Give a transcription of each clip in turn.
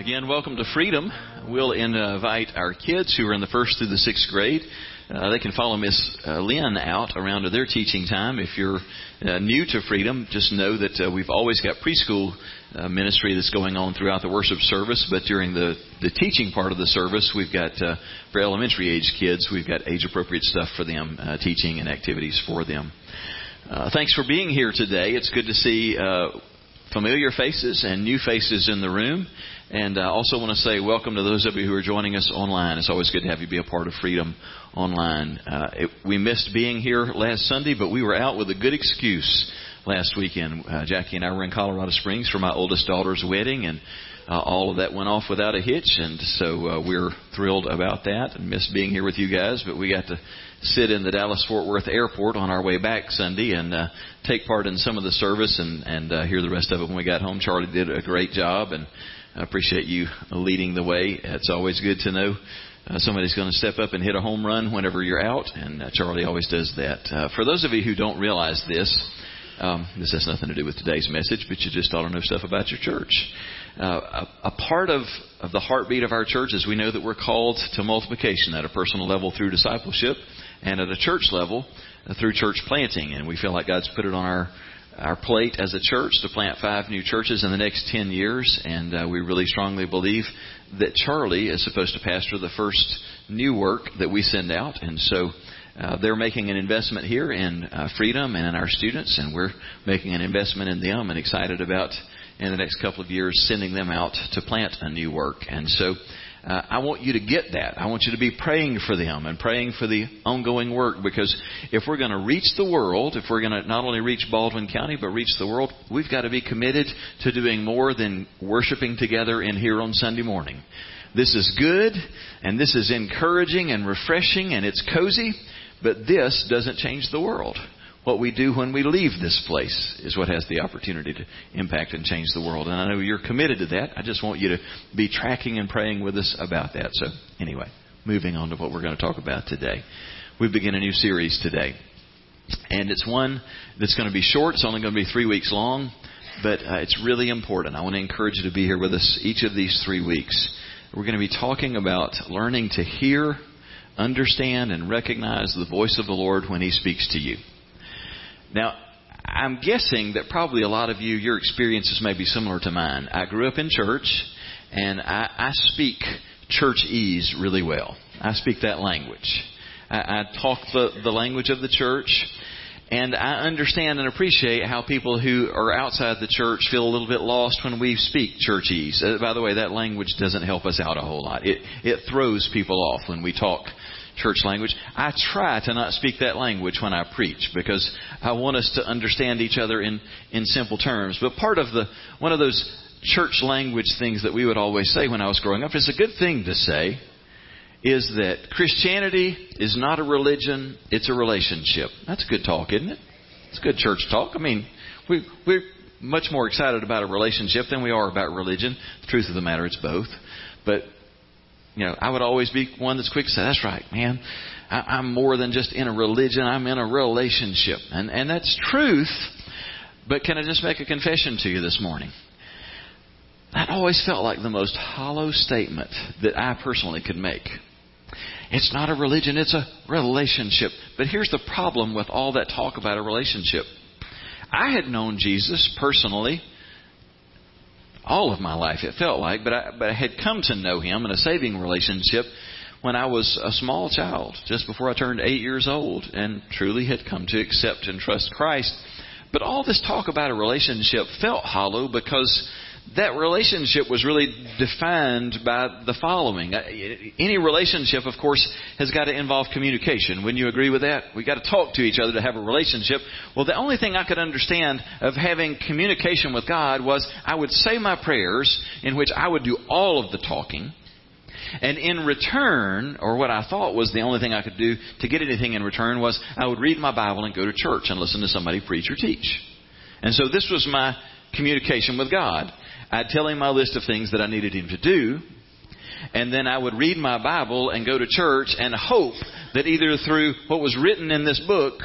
Again, welcome to Freedom. We'll invite our kids who are in the first through the sixth grade. Uh, they can follow Miss uh, Lynn out around to their teaching time. If you're uh, new to Freedom, just know that uh, we've always got preschool uh, ministry that's going on throughout the worship service, but during the, the teaching part of the service, we've got for elementary age kids, we've got age appropriate stuff for them, teaching and activities for them. thanks for being here today. It's good to see familiar faces and new faces in the room. And I also want to say welcome to those of you who are joining us online. It's always good to have you be a part of Freedom Online. Uh, it, we missed being here last Sunday, but we were out with a good excuse last weekend. Uh, Jackie and I were in Colorado Springs for my oldest daughter's wedding, and uh, all of that went off without a hitch. And so uh, we're thrilled about that and missed being here with you guys. But we got to sit in the Dallas Fort Worth airport on our way back Sunday and uh, take part in some of the service and, and uh, hear the rest of it when we got home. Charlie did a great job and I appreciate you leading the way. It's always good to know uh, somebody's going to step up and hit a home run whenever you're out, and uh, Charlie always does that. Uh, for those of you who don't realize this, um, this has nothing to do with today's message, but you just ought to know stuff about your church. Uh, a, a part of, of the heartbeat of our church is we know that we're called to multiplication at a personal level through discipleship, and at a church level uh, through church planting. And we feel like God's put it on our our plate as a church to plant five new churches in the next 10 years, and uh, we really strongly believe that Charlie is supposed to pastor the first new work that we send out, and so uh, they're making an investment here in uh, freedom and in our students, and we're making an investment in them and excited about in the next couple of years sending them out to plant a new work. And so uh, I want you to get that. I want you to be praying for them and praying for the ongoing work because if we're going to reach the world, if we're going to not only reach Baldwin County but reach the world, we've got to be committed to doing more than worshiping together in here on Sunday morning. This is good and this is encouraging and refreshing and it's cozy, but this doesn't change the world what we do when we leave this place is what has the opportunity to impact and change the world. And I know you're committed to that. I just want you to be tracking and praying with us about that. So, anyway, moving on to what we're going to talk about today. We begin a new series today. And it's one that's going to be short. It's only going to be three weeks long, but uh, it's really important. I want to encourage you to be here with us each of these three weeks. We're going to be talking about learning to hear, understand, and recognize the voice of the Lord when He speaks to you. Now, I'm guessing that probably a lot of you, your experiences may be similar to mine. I grew up in church, and I, I speak churchese really well. I speak that language. I, I talk the, the language of the church, and I understand and appreciate how people who are outside the church feel a little bit lost when we speak churchese. Uh, by the way, that language doesn't help us out a whole lot. It, it throws people off when we talk church language. I try to not speak that language when I preach because I want us to understand each other in, in simple terms. But part of the, one of those church language things that we would always say when I was growing up, it's a good thing to say, is that Christianity is not a religion, it's a relationship. That's good talk, isn't it? It's good church talk. I mean, we, we're much more excited about a relationship than we are about religion. The truth of the matter, it's both. But you know, I would always be one that's quick to say, "That's right, man. I, I'm more than just in a religion. I'm in a relationship," and and that's truth. But can I just make a confession to you this morning? That always felt like the most hollow statement that I personally could make. It's not a religion, it's a relationship. But here's the problem with all that talk about a relationship. I had known Jesus personally all of my life, it felt like, but I, but I had come to know him in a saving relationship when I was a small child, just before I turned eight years old, and truly had come to accept and trust Christ. But all this talk about a relationship felt hollow because that relationship was really defined by the following. Uh, any relationship, of course, has got to involve communication. Wouldn't you agree with that? We've got to talk to each other to have a relationship. Well, the only thing I could understand of having communication with God was I would say my prayers in which I would do all of the talking. And in return, or what I thought was the only thing I could do to get anything in return was I would read my Bible and go to church and listen to somebody preach or teach. And so this was my communication with God. I'd tell him my list of things that I needed him to do, and then I would read my Bible and go to church and hope that either through what was written in this book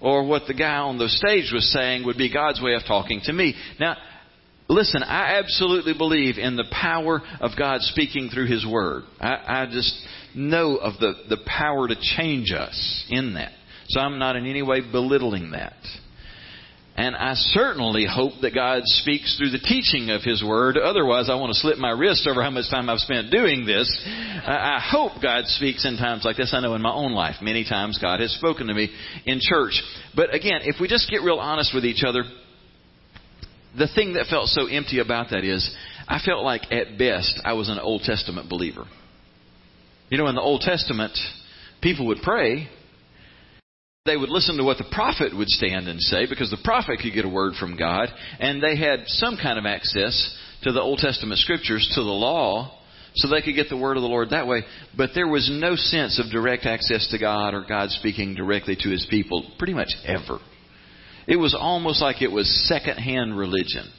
or what the guy on the stage was saying would be God's way of talking to me. Now, listen, I absolutely believe in the power of God speaking through His Word. I, I just know of the, the power to change us in that. So I'm not in any way belittling that. And I certainly hope that God speaks through the teaching of His Word. Otherwise, I want to slip my wrist over how much time I've spent doing this. I hope God speaks in times like this. I know in my own life, many times God has spoken to me in church. But again, if we just get real honest with each other, the thing that felt so empty about that is, I felt like at best I was an Old Testament believer. You know, in the Old Testament, people would pray, they would listen to what the prophet would stand and say because the prophet could get a word from God, and they had some kind of access to the Old Testament scriptures, to the law, so they could get the word of the Lord that way. But there was no sense of direct access to God or God speaking directly to his people pretty much ever. It was almost like it was secondhand religion.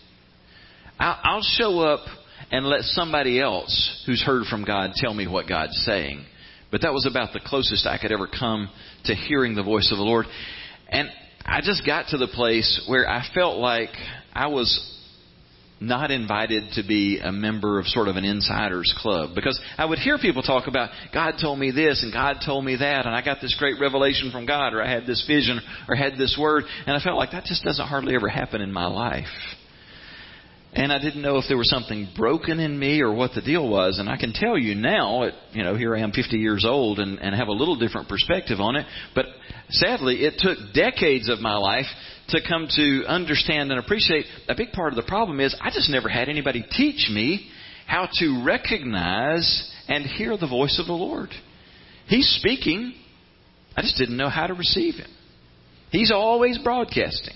I'll show up and let somebody else who's heard from God tell me what God's saying. But that was about the closest I could ever come to hearing the voice of the Lord. And I just got to the place where I felt like I was not invited to be a member of sort of an insiders club because I would hear people talk about God told me this and God told me that and I got this great revelation from God or I had this vision or had this word and I felt like that just doesn't hardly ever happen in my life. And I didn't know if there was something broken in me or what the deal was. And I can tell you now, at, you know, here I am 50 years old and, and have a little different perspective on it. But sadly, it took decades of my life to come to understand and appreciate. A big part of the problem is I just never had anybody teach me how to recognize and hear the voice of the Lord. He's speaking. I just didn't know how to receive Him. He's always broadcasting.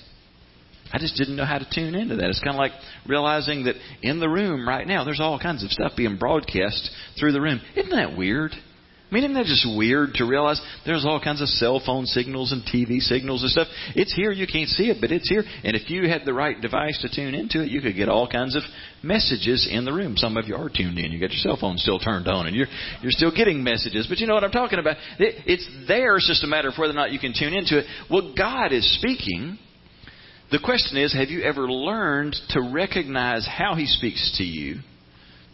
I just didn't know how to tune into that. It's kind of like realizing that in the room right now, there's all kinds of stuff being broadcast through the room. Isn't that weird? I mean, isn't that just weird to realize there's all kinds of cell phone signals and TV signals and stuff? It's here, you can't see it, but it's here. And if you had the right device to tune into it, you could get all kinds of messages in the room. Some of you are tuned in. You got your cell phone still turned on, and you're you're still getting messages. But you know what I'm talking about? It, it's there. It's just a matter of whether or not you can tune into it. Well, God is speaking. The question is, have you ever learned to recognize how He speaks to you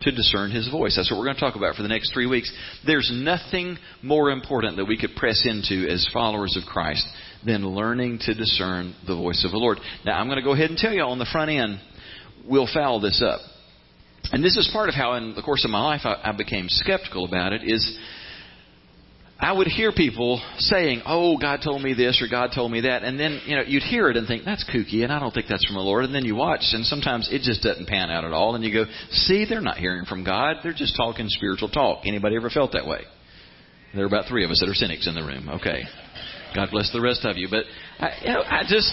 to discern His voice? That's what we're going to talk about for the next three weeks. There's nothing more important that we could press into as followers of Christ than learning to discern the voice of the Lord. Now, I'm going to go ahead and tell you on the front end, we'll foul this up. And this is part of how, in the course of my life, I, I became skeptical about it. Is I would hear people saying, "Oh, God told me this or God told me that," and then you know you'd hear it and think that's kooky, and I don't think that's from the Lord. And then you watch, and sometimes it just doesn't pan out at all, and you go, "See, they're not hearing from God; they're just talking spiritual talk." Anybody ever felt that way? There are about three of us that are cynics in the room. Okay, God bless the rest of you, but I, you know, I just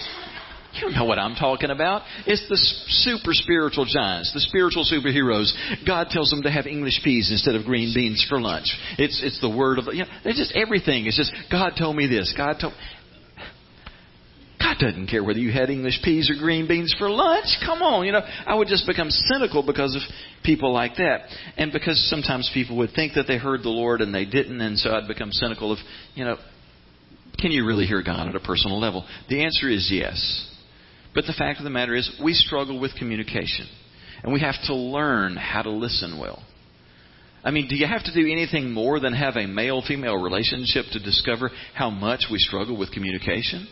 you know what I'm talking about. It's the super spiritual giants, the spiritual superheroes. God tells them to have English peas instead of green beans for lunch. It's it's the word of you know, it's just everything. It's just God told me this. God told God doesn't care whether you had English peas or green beans for lunch. Come on, you know, I would just become cynical because of people like that. And because sometimes people would think that they heard the Lord and they didn't, and so I'd become cynical of, you know, can you really hear God at a personal level? The answer is yes. But the fact of the matter is, we struggle with communication. And we have to learn how to listen well. I mean, do you have to do anything more than have a male female relationship to discover how much we struggle with communication?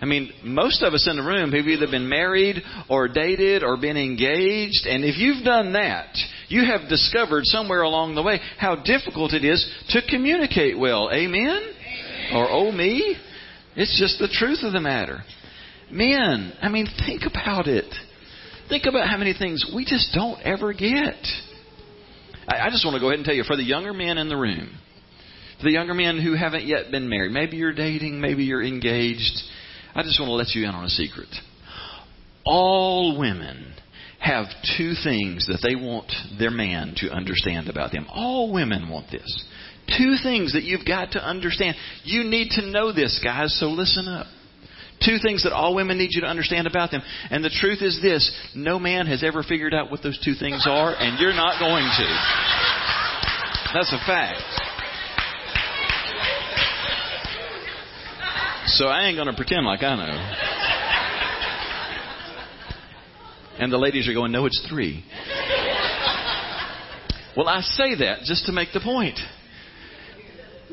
I mean, most of us in the room have either been married or dated or been engaged, and if you've done that, you have discovered somewhere along the way how difficult it is to communicate well. Amen? Amen. Or oh me? It's just the truth of the matter. Men, I mean, think about it. Think about how many things we just don't ever get. I, I just want to go ahead and tell you for the younger men in the room, for the younger men who haven't yet been married, maybe you're dating, maybe you're engaged, I just want to let you in on a secret. All women have two things that they want their man to understand about them. All women want this. Two things that you've got to understand. You need to know this, guys, so listen up. Two things that all women need you to understand about them. And the truth is this no man has ever figured out what those two things are, and you're not going to. That's a fact. So I ain't going to pretend like I know. And the ladies are going, no, it's three. well, I say that just to make the point.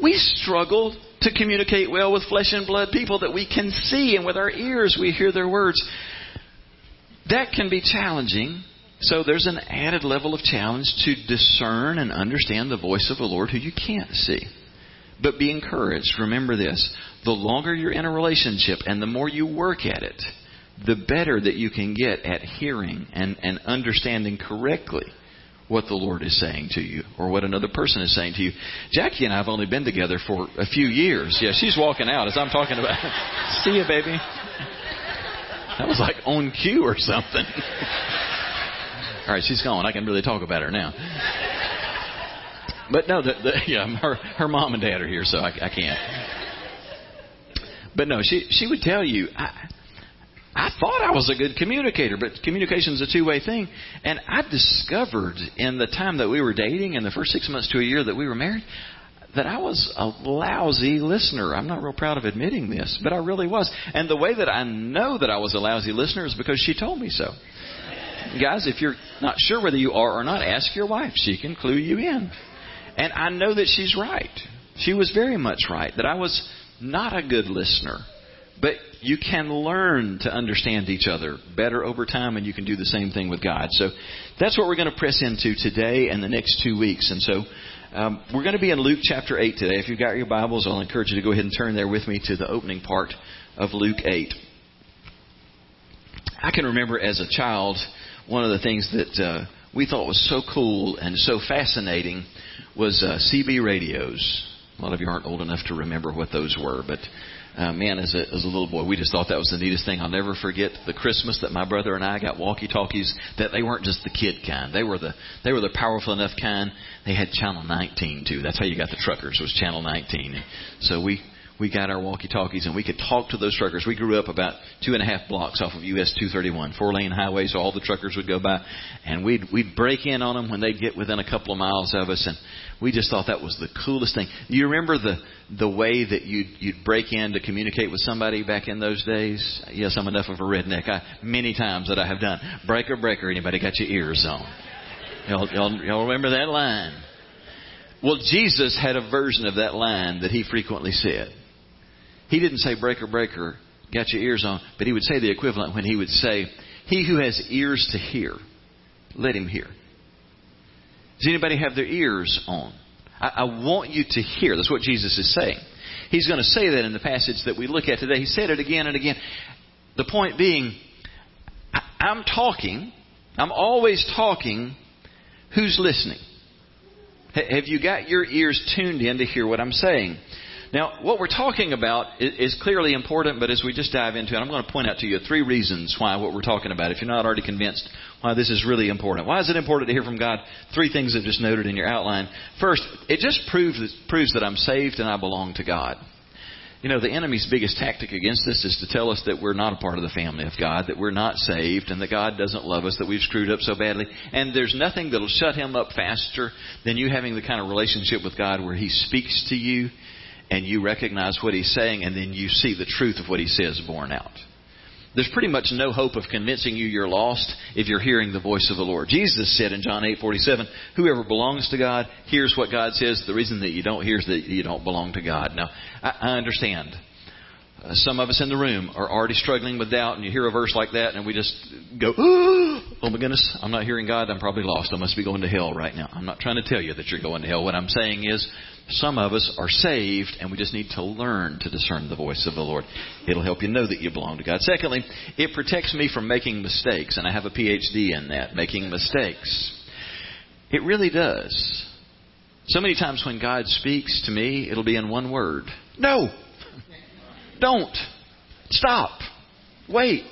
We struggle to communicate well with flesh and blood people that we can see, and with our ears we hear their words. That can be challenging. So there's an added level of challenge to discern and understand the voice of the Lord who you can't see. But be encouraged. Remember this. The longer you're in a relationship and the more you work at it, the better that you can get at hearing and, and understanding correctly what the Lord is saying to you or what another person is saying to you. Jackie and I have only been together for a few years. Yeah, she's walking out as I'm talking about. See you, baby. That was like on cue or something. All right, she's gone. I can really talk about her now. But no, the, the, yeah, her her mom and dad are here, so I, I can't. But no, she she would tell you. I, I thought I was a good communicator, but communication is a two way thing. And I discovered in the time that we were dating, in the first six months to a year that we were married, that I was a lousy listener. I'm not real proud of admitting this, but I really was. And the way that I know that I was a lousy listener is because she told me so. Guys, if you're not sure whether you are or not, ask your wife. She can clue you in. And I know that she's right. She was very much right, that I was not a good listener. But you can learn to understand each other better over time, and you can do the same thing with God. So that's what we're going to press into today and the next two weeks. And so um, we're going to be in Luke chapter 8 today. If you've got your Bibles, I'll encourage you to go ahead and turn there with me to the opening part of Luke 8. I can remember as a child, one of the things that uh, we thought was so cool and so fascinating was uh, CB radios. A lot of you aren't old enough to remember what those were, but uh, man, as a, as a little boy, we just thought that was the neatest thing. I'll never forget the Christmas that my brother and I got walkie-talkies. That they weren't just the kid kind; they were the they were the powerful enough kind. They had channel 19 too. That's how you got the truckers was channel 19. So we we got our walkie-talkies and we could talk to those truckers. We grew up about two and a half blocks off of US 231, four-lane highway, so all the truckers would go by, and we'd we'd break in on them when they'd get within a couple of miles of us, and we just thought that was the coolest thing. You remember the the way that you'd you'd break in to communicate with somebody back in those days? Yes, I'm enough of a redneck. I, many times that I have done breaker breaker. Anybody got your ears on? Y'all, y'all, y'all remember that line? Well, Jesus had a version of that line that he frequently said. He didn't say breaker, breaker, got your ears on, but he would say the equivalent when he would say, He who has ears to hear, let him hear. Does anybody have their ears on? I, I want you to hear. That's what Jesus is saying. He's going to say that in the passage that we look at today. He said it again and again. The point being, I, I'm talking, I'm always talking. Who's listening? Have you got your ears tuned in to hear what I'm saying? Now, what we're talking about is clearly important, but as we just dive into it, I'm going to point out to you three reasons why what we're talking about, if you're not already convinced, why this is really important. Why is it important to hear from God? Three things I've just noted in your outline. First, it just proves, proves that I'm saved and I belong to God. You know, the enemy's biggest tactic against us is to tell us that we're not a part of the family of God, that we're not saved, and that God doesn't love us, that we've screwed up so badly. And there's nothing that'll shut him up faster than you having the kind of relationship with God where he speaks to you and you recognize what he's saying, and then you see the truth of what he says borne out. There's pretty much no hope of convincing you you're lost if you're hearing the voice of the Lord. Jesus said in John 8:47, "Whoever belongs to God hears what God says. The reason that you don't hear is that you don't belong to God." Now, I, understand. Uh, some of us in the room are already struggling with doubt, and you hear a verse like that, and we just go, "Oh my goodness, I'm not hearing God. I'm probably lost. I must be going to hell right now." I'm not trying to tell you that you're going to hell. What I'm saying is, some of us are saved, and we just need to learn to discern the voice of the Lord. It'll help you know that you belong to God. Secondly, it protects me from making mistakes, and I have a PhD in that, making mistakes. It really does. So many times when God speaks to me, it'll be in one word No! Don't! Stop! Wait!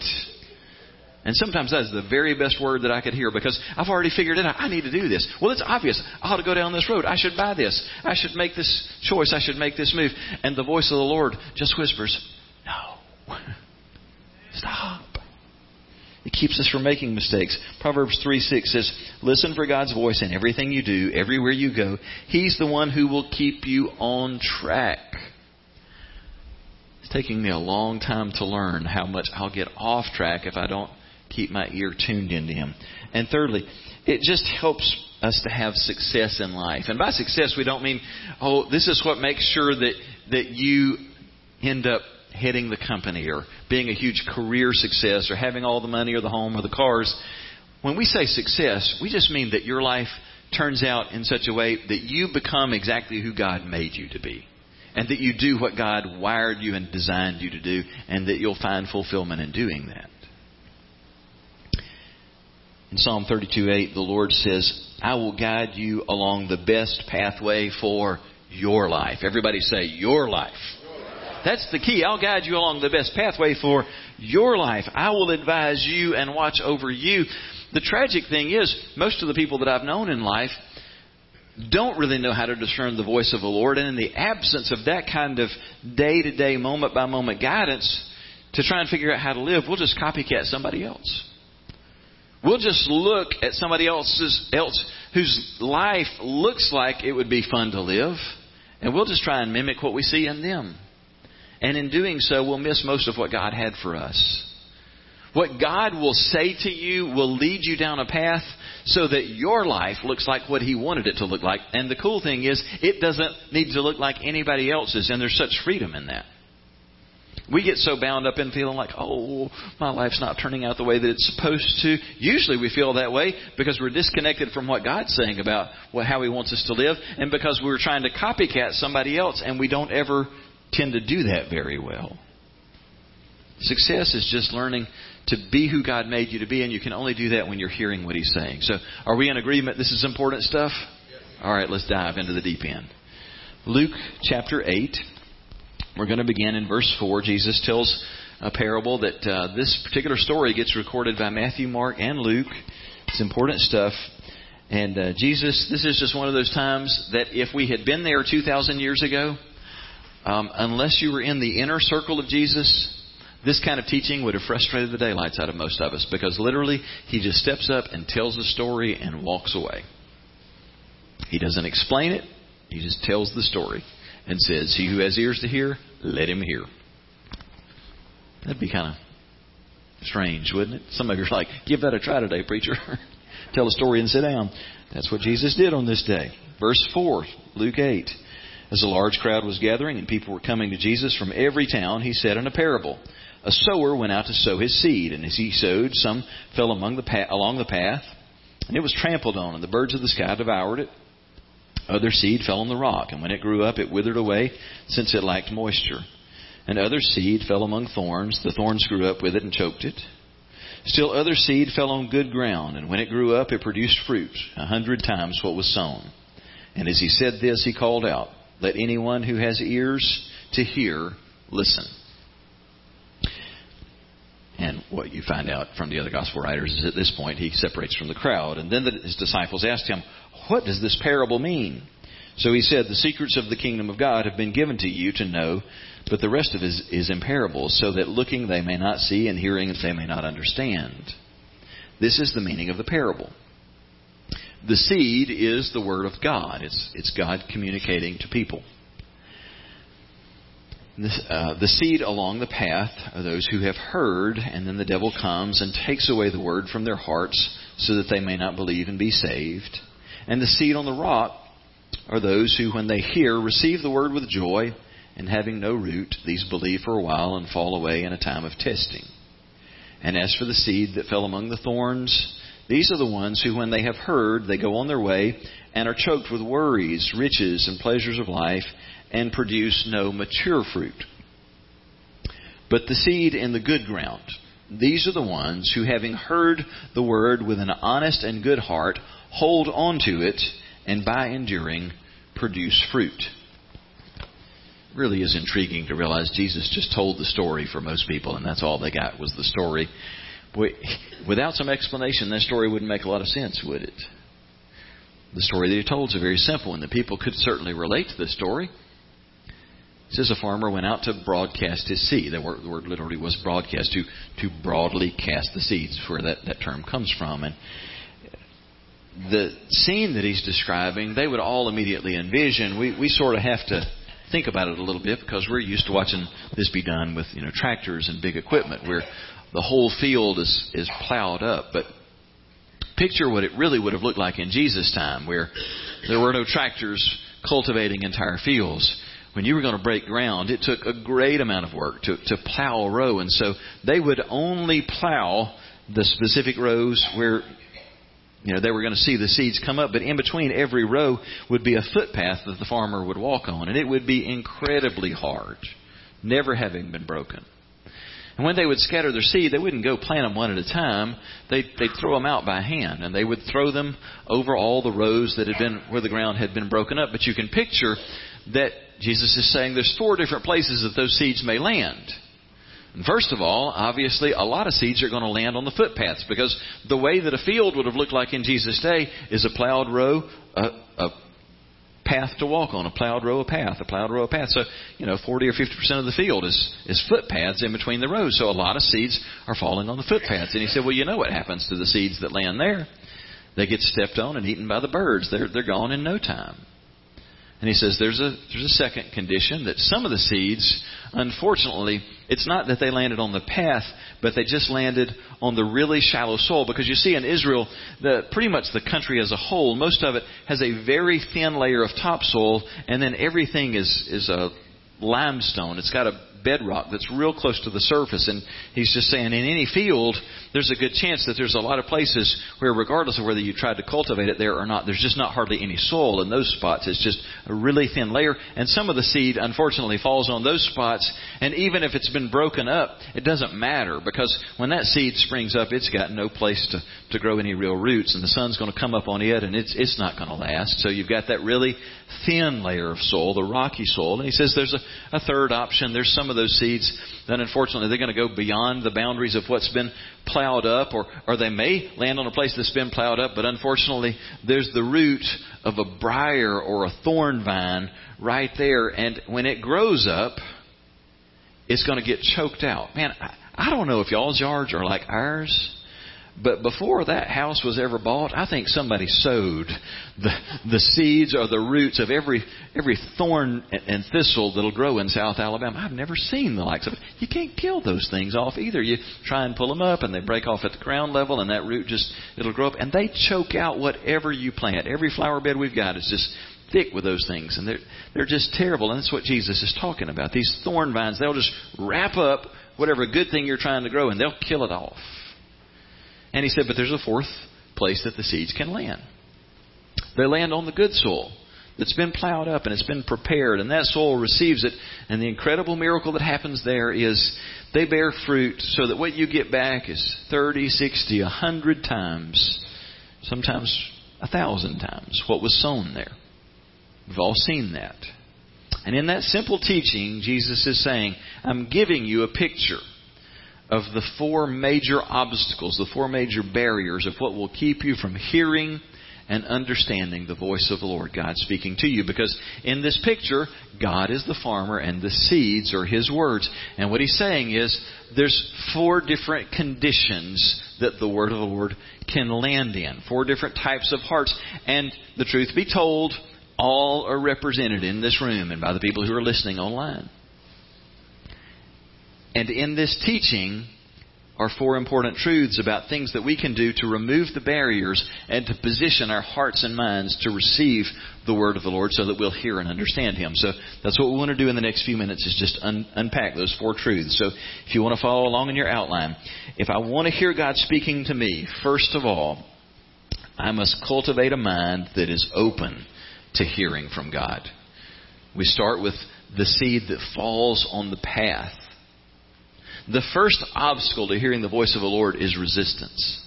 And sometimes that's the very best word that I could hear because I've already figured it out. I need to do this. Well, it's obvious. I ought to go down this road. I should buy this. I should make this choice. I should make this move. And the voice of the Lord just whispers, No. Stop. It keeps us from making mistakes. Proverbs 3 6 says, Listen for God's voice in everything you do, everywhere you go. He's the one who will keep you on track. It's taking me a long time to learn how much I'll get off track if I don't keep my ear tuned into Him. And thirdly, it just helps us to have success in life. And by success, we don't mean, oh, this is what makes sure that, that you end up heading the company or being a huge career success or having all the money or the home or the cars. When we say success, we just mean that your life turns out in such a way that you become exactly who God made you to be. And that you do what God wired you and designed you to do, and that you'll find fulfillment in doing that. In Psalm 32:8, the Lord says, I will guide you along the best pathway for your life. Everybody say, your life. That's the key. I'll guide you along the best pathway for your life. I will advise you and watch over you. The tragic thing is, most of the people that I've known in life don't really know how to discern the voice of the Lord. And in the absence of that kind of day to day, moment by moment guidance to try and figure out how to live, we'll just copycat somebody else. We'll just look at somebody else's else whose life looks like it would be fun to live, and we'll just try and mimic what we see in them. And in doing so, we'll miss most of what God had for us. What God will say to you will lead you down a path so that your life looks like what He wanted it to look like. And the cool thing is, it doesn't need to look like anybody else's, and there's such freedom in that. We get so bound up in feeling like, oh, my life's not turning out the way that it's supposed to. Usually we feel that way because we're disconnected from what God's saying about what, how He wants us to live, and because we're trying to copycat somebody else, and we don't ever tend to do that very well. Success is just learning to be who God made you to be, and you can only do that when you're hearing what He's saying. So, are we in agreement this is important stuff? All right, let's dive into the deep end. Luke chapter 8. We're going to begin in verse 4. Jesus tells a parable that uh, this particular story gets recorded by Matthew, Mark, and Luke. It's important stuff. And uh, Jesus, this is just one of those times that if we had been there 2,000 years ago, um, unless you were in the inner circle of Jesus, this kind of teaching would have frustrated the daylights out of most of us because literally he just steps up and tells the story and walks away. He doesn't explain it, he just tells the story and says, He who has ears to hear, let him hear. That'd be kind of strange, wouldn't it? Some of you are like, Give that a try today, preacher. Tell a story and sit down. That's what Jesus did on this day. Verse 4, Luke 8. As a large crowd was gathering and people were coming to Jesus from every town, he said in a parable a sower went out to sow his seed, and as he sowed, some fell among the path, along the path, and it was trampled on, and the birds of the sky devoured it. Other seed fell on the rock, and when it grew up, it withered away, since it lacked moisture. And other seed fell among thorns. The thorns grew up with it and choked it. Still other seed fell on good ground, and when it grew up, it produced fruit, a hundred times what was sown. And as he said this, he called out, Let anyone who has ears to hear listen. And what you find out from the other gospel writers is at this point he separates from the crowd. And then the, his disciples asked him, What does this parable mean? So he said, The secrets of the kingdom of God have been given to you to know, but the rest of it is, is in parables, so that looking they may not see, and hearing they may not understand. This is the meaning of the parable. The seed is the word of God. It's, it's God communicating to people. Uh, the seed along the path are those who have heard, and then the devil comes and takes away the word from their hearts so that they may not believe and be saved. And the seed on the rock are those who, when they hear, receive the word with joy, and having no root, these believe for a while and fall away in a time of testing. And as for the seed that fell among the thorns, these are the ones who, when they have heard, they go on their way and are choked with worries, riches, and pleasures of life and produce no mature fruit. But the seed in the good ground, these are the ones who, having heard the word with an honest and good heart, hold on to it, and by enduring, produce fruit. It really is intriguing to realize Jesus just told the story for most people, and that's all they got was the story. Without some explanation, that story wouldn't make a lot of sense, would it? The story that he told is very simple, and the people could certainly relate to the story. It says a farmer went out to broadcast his seed. The word, the word literally was broadcast, to, to broadly cast the seeds, where that, that term comes from. And the scene that he's describing, they would all immediately envision. We, we sort of have to think about it a little bit because we're used to watching this be done with you know tractors and big equipment where the whole field is, is plowed up. But picture what it really would have looked like in Jesus' time, where there were no tractors cultivating entire fields. When you were going to break ground, it took a great amount of work to, to plow a row. And so they would only plow the specific rows where you know, they were going to see the seeds come up, but in between every row would be a footpath that the farmer would walk on, and it would be incredibly hard, never having been broken. And when they would scatter their seed, they wouldn't go plant them one at a time. They'd, they'd throw them out by hand, and they would throw them over all the rows that had been where the ground had been broken up. But you can picture that Jesus is saying there's four different places that those seeds may land. And first of all, obviously, a lot of seeds are going to land on the footpaths because the way that a field would have looked like in Jesus' day is a plowed row, a, a path to walk on, a plowed row, a path, a plowed row, a path. So, you know, 40 or 50% of the field is, is footpaths in between the rows. So a lot of seeds are falling on the footpaths. And he said, well, you know what happens to the seeds that land there? They get stepped on and eaten by the birds. They're, they're gone in no time. And he says there's a there's a second condition that some of the seeds, unfortunately, it's not that they landed on the path, but they just landed on the really shallow soil. Because you see in Israel, the pretty much the country as a whole, most of it has a very thin layer of topsoil, and then everything is is a limestone. It's got a bedrock that's real close to the surface. And he's just saying in any field, there's a good chance that there's a lot of places where, regardless of whether you tried to cultivate it there or not, there's just not hardly any soil in those spots. It's just a really thin layer. And some of the seed, unfortunately, falls on those spots. And even if it's been broken up, it doesn't matter because when that seed springs up, it's got no place to, to grow any real roots. And the sun's going to come up on it and it's, it's not going to last. So you've got that really thin layer of soil, the rocky soil. And he says there's a, a third option. There's some of those seeds that unfortunately they're going to go beyond the boundaries of what's been plowed up, or, or they may land on a place that's been plowed up, but unfortunately there's the root of a briar or a thorn vine right there. And when it grows up, it's going to get choked out. Man, I, I don't know if y'all's yards are like ours. But before that house was ever bought, I think somebody sowed the, the seeds or the roots of every, every thorn and thistle that'll grow in South Alabama. I've never seen the likes of it. You can't kill those things off either. You try and pull them up and they break off at the ground level and that root just, it'll grow up and they choke out whatever you plant. Every flower bed we've got is just thick with those things and they're, they're just terrible. And that's what Jesus is talking about. These thorn vines, they'll just wrap up whatever good thing you're trying to grow and they'll kill it off. And he said, but there's a fourth place that the seeds can land. They land on the good soil that's been plowed up and it's been prepared, and that soil receives it. And the incredible miracle that happens there is they bear fruit so that what you get back is 30, 60, 100 times, sometimes a thousand times what was sown there. We've all seen that. And in that simple teaching, Jesus is saying, I'm giving you a picture of the four major obstacles, the four major barriers of what will keep you from hearing and understanding the voice of the Lord God speaking to you. Because in this picture, God is the farmer and the seeds are His words. And what He's saying is there's four different conditions that the Word of the Lord can land in. Four different types of hearts. And the truth be told, all are represented in this room and by the people who are listening online. And in this teaching are four important truths about things that we can do to remove the barriers and to position our hearts and minds to receive the word of the Lord so that we'll hear and understand Him. So that's what we want to do in the next few minutes is just un- unpack those four truths. So if you want to follow along in your outline, if I want to hear God speaking to me, first of all, I must cultivate a mind that is open to hearing from God. We start with the seed that falls on the path the first obstacle to hearing the voice of the Lord is resistance.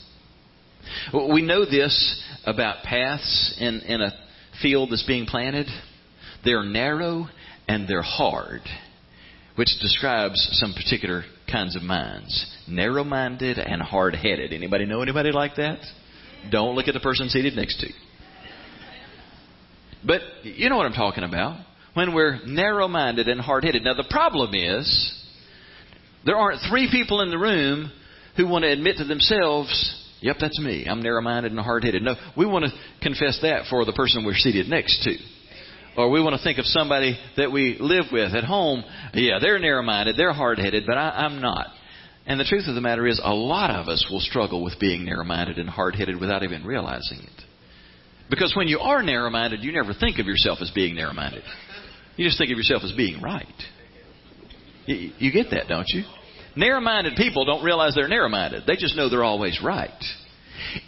We know this about paths in, in a field that's being planted. They're narrow and they're hard, which describes some particular kinds of minds. Narrow minded and hard headed. Anybody know anybody like that? Don't look at the person seated next to you. But you know what I'm talking about. When we're narrow minded and hard headed. Now the problem is there aren't three people in the room who want to admit to themselves, yep, that's me. I'm narrow minded and hard headed. No, we want to confess that for the person we're seated next to. Or we want to think of somebody that we live with at home. Yeah, they're narrow minded, they're hard headed, but I, I'm not. And the truth of the matter is, a lot of us will struggle with being narrow minded and hard headed without even realizing it. Because when you are narrow minded, you never think of yourself as being narrow minded. You just think of yourself as being right. You, get that, don't you? Narrow minded people don't realize they're narrow minded, they just know they're always right.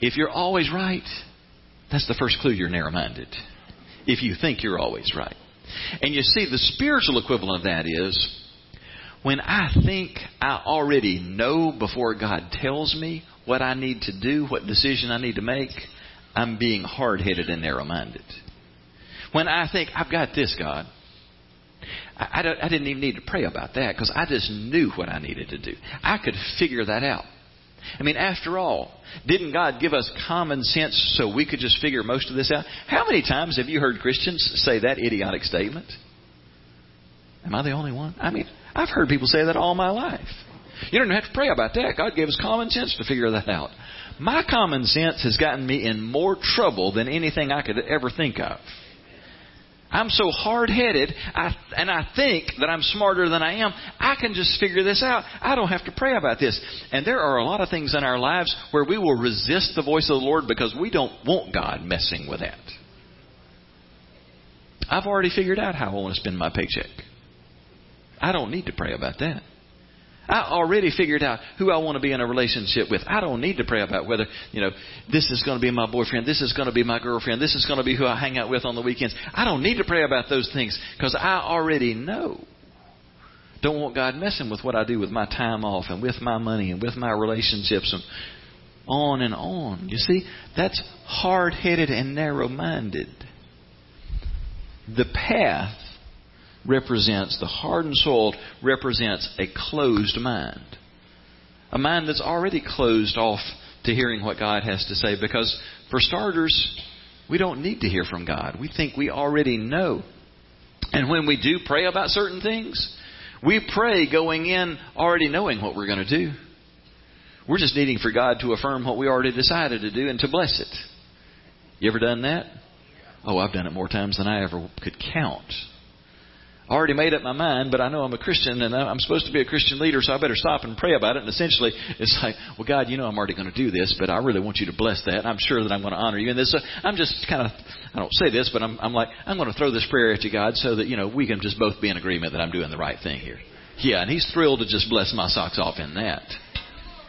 If you're always right, that's the first clue you're narrow minded. If you think you're always right. And you see, the spiritual equivalent of that is when I think I already know before God tells me what I need to do, what decision I need to make, I'm being hard headed and narrow minded. When I think, I've got this, God, I, I, I didn't even need to pray about that because I just knew what I needed to do. I could figure that out. I mean, after all, didn't God give us common sense so we could just figure most of this out? How many times have you heard Christians say that idiotic statement? Am I the only one? I mean, I've heard people say that all my life. You don't have to pray about that. God gave us common sense to figure that out. My common sense has gotten me in more trouble than anything I could ever think of. I'm so hard headed, and I think that I'm smarter than I am. I can just figure this out. I don't have to pray about this. And there are a lot of things in our lives where we will resist the voice of the Lord because we don't want God messing with that. I've already figured out how I want to spend my paycheck. I don't need to pray about that. I already figured out who I want to be in a relationship with. I don't need to pray about whether, you know, this is going to be my boyfriend, this is going to be my girlfriend, this is going to be who I hang out with on the weekends. I don't need to pray about those things because I already know. Don't want God messing with what I do with my time off and with my money and with my relationships and on and on. You see, that's hard headed and narrow minded. The path represents, the hardened soul represents a closed mind. A mind that's already closed off to hearing what God has to say because, for starters, we don't need to hear from God. We think we already know. And when we do pray about certain things, we pray going in already knowing what we're going to do. We're just needing for God to affirm what we already decided to do and to bless it. You ever done that? Oh, I've done it more times than I ever could count already made up my mind, but I know I'm a Christian and I'm supposed to be a Christian leader, so I better stop and pray about it. And essentially, it's like, well, God, you know I'm already going to do this, but I really want you to bless that. I'm sure that I'm going to honor you in this. So I'm just kind of, I don't say this, but I'm, I'm like, I'm going to throw this prayer at you, God, so that, you know, we can just both be in agreement that I'm doing the right thing here. Yeah, and He's thrilled to just bless my socks off in that.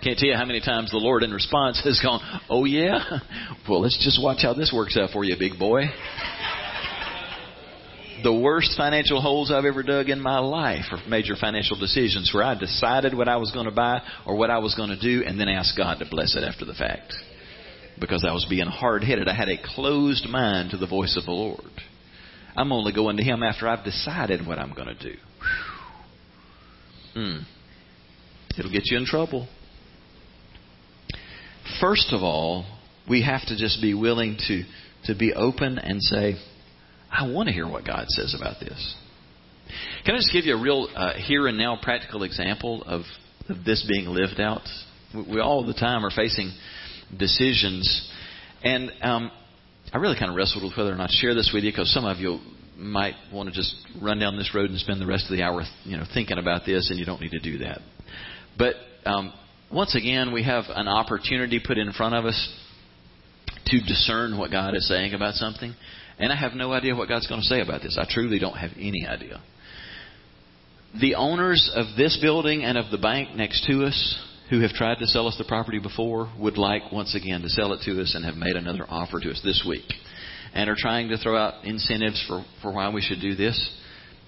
Can't tell you how many times the Lord in response has gone, Oh, yeah? Well, let's just watch how this works out for you, big boy the worst financial holes I've ever dug in my life are major financial decisions where I decided what I was going to buy or what I was going to do and then asked God to bless it after the fact. Because I was being hard headed. I had a closed mind to the voice of the Lord. I'm only going to Him after I've decided what I'm going to do. Hmm. It'll get you in trouble. First of all, we have to just be willing to, to be open and say, I want to hear what God says about this. Can I just give you a real uh, here and now practical example of, of this being lived out? We all the time are facing decisions, and um, I really kind of wrestled with whether or not to share this with you because some of you might want to just run down this road and spend the rest of the hour, you know, thinking about this, and you don't need to do that. But um, once again, we have an opportunity put in front of us to discern what God is saying about something. And I have no idea what God's going to say about this. I truly don't have any idea. The owners of this building and of the bank next to us who have tried to sell us the property before would like once again to sell it to us and have made another offer to us this week and are trying to throw out incentives for, for why we should do this.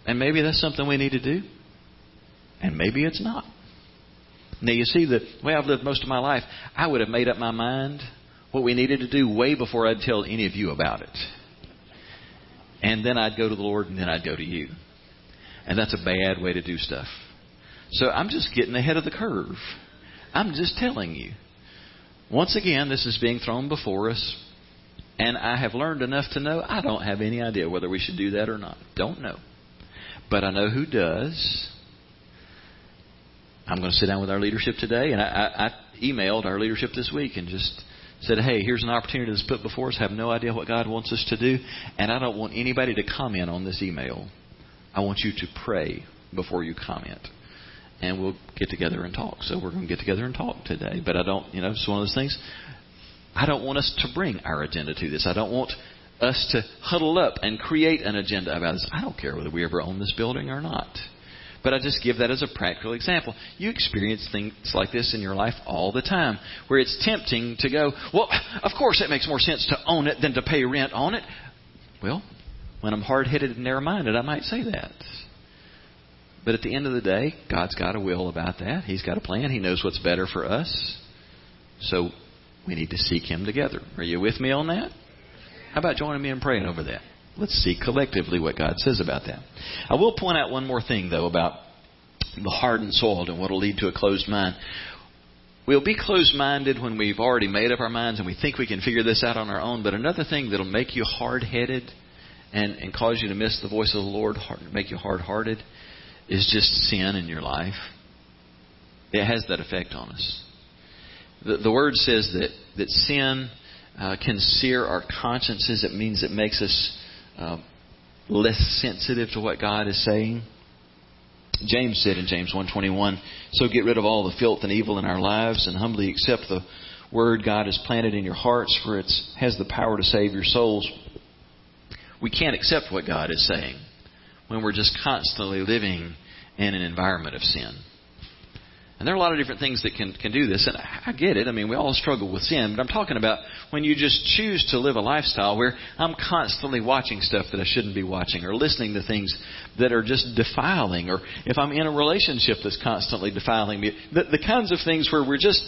And maybe that's something we need to do. And maybe it's not. Now, you see, the way I've lived most of my life, I would have made up my mind what we needed to do way before I'd tell any of you about it and then I'd go to the Lord, and then I'd go to you. And that's a bad way to do stuff. So I'm just getting ahead of the curve. I'm just telling you. Once again, this is being thrown before us, and I have learned enough to know I don't have any idea whether we should do that or not. Don't know. But I know who does. I'm going to sit down with our leadership today, and I, I, I emailed our leadership this week and just said, Hey, here's an opportunity that's put before us. Have no idea what God wants us to do. And I don't want anybody to comment on this email. I want you to pray before you comment. and we'll get together and talk. So we're going to get together and talk today. But I don't, you know, it's one of those things. I don't want us to bring our agenda to this. I don't want us to huddle up and create an agenda about this. I don't care whether we ever own this building or not. But I just give that as a practical example. You experience things like this in your life all the time, where it's tempting to go, well, of course it makes more sense to own it than to pay rent on it. Well, when I'm hard headed and narrow minded, I might say that. But at the end of the day, God's got a will about that. He's got a plan. He knows what's better for us. So we need to seek Him together. Are you with me on that? How about joining me in praying over that? Let's see collectively what God says about that. I will point out one more thing, though, about the hardened soul and what will lead to a closed mind. We'll be closed minded when we've already made up our minds and we think we can figure this out on our own. But another thing that'll make you hard headed and, and cause you to miss the voice of the Lord, make you hard hearted, is just sin in your life. It has that effect on us. The, the Word says that, that sin uh, can sear our consciences. It means it makes us uh, less sensitive to what God is saying. James said in James 1:21, "So get rid of all the filth and evil in our lives and humbly accept the word God has planted in your hearts for it has the power to save your souls." We can't accept what God is saying when we're just constantly living in an environment of sin. And there are a lot of different things that can, can do this, and I get it. I mean, we all struggle with sin, but I'm talking about when you just choose to live a lifestyle where I'm constantly watching stuff that I shouldn't be watching, or listening to things that are just defiling, or if I'm in a relationship that's constantly defiling me, the, the kinds of things where we're just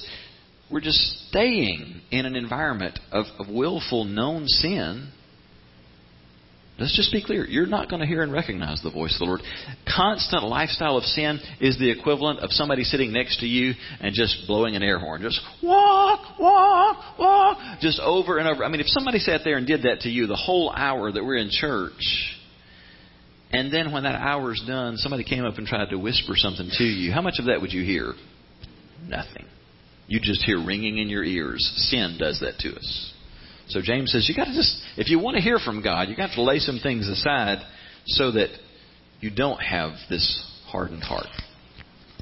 we're just staying in an environment of, of willful known sin Let's just be clear. You're not going to hear and recognize the voice of the Lord. Constant lifestyle of sin is the equivalent of somebody sitting next to you and just blowing an air horn. Just walk, walk, walk. Just over and over. I mean, if somebody sat there and did that to you the whole hour that we're in church, and then when that hour's done, somebody came up and tried to whisper something to you, how much of that would you hear? Nothing. You just hear ringing in your ears. Sin does that to us. So James says you got to just, if you want to hear from God, you got to lay some things aside so that you don't have this hardened heart.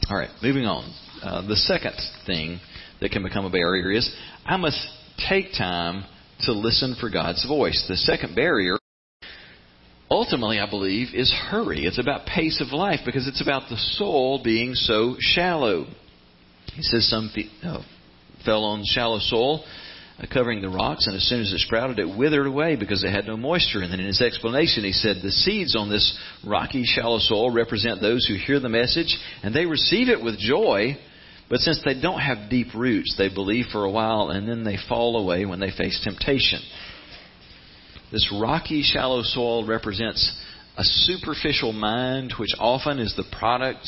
All right, moving on. Uh, the second thing that can become a barrier is I must take time to listen for God's voice. The second barrier, ultimately, I believe, is hurry. It's about pace of life because it's about the soul being so shallow. He says some fe- uh, fell on shallow soul uh, covering the rocks, and as soon as it sprouted, it withered away because it had no moisture. And then in his explanation, he said, The seeds on this rocky, shallow soil represent those who hear the message and they receive it with joy, but since they don't have deep roots, they believe for a while and then they fall away when they face temptation. This rocky, shallow soil represents a superficial mind, which often is the product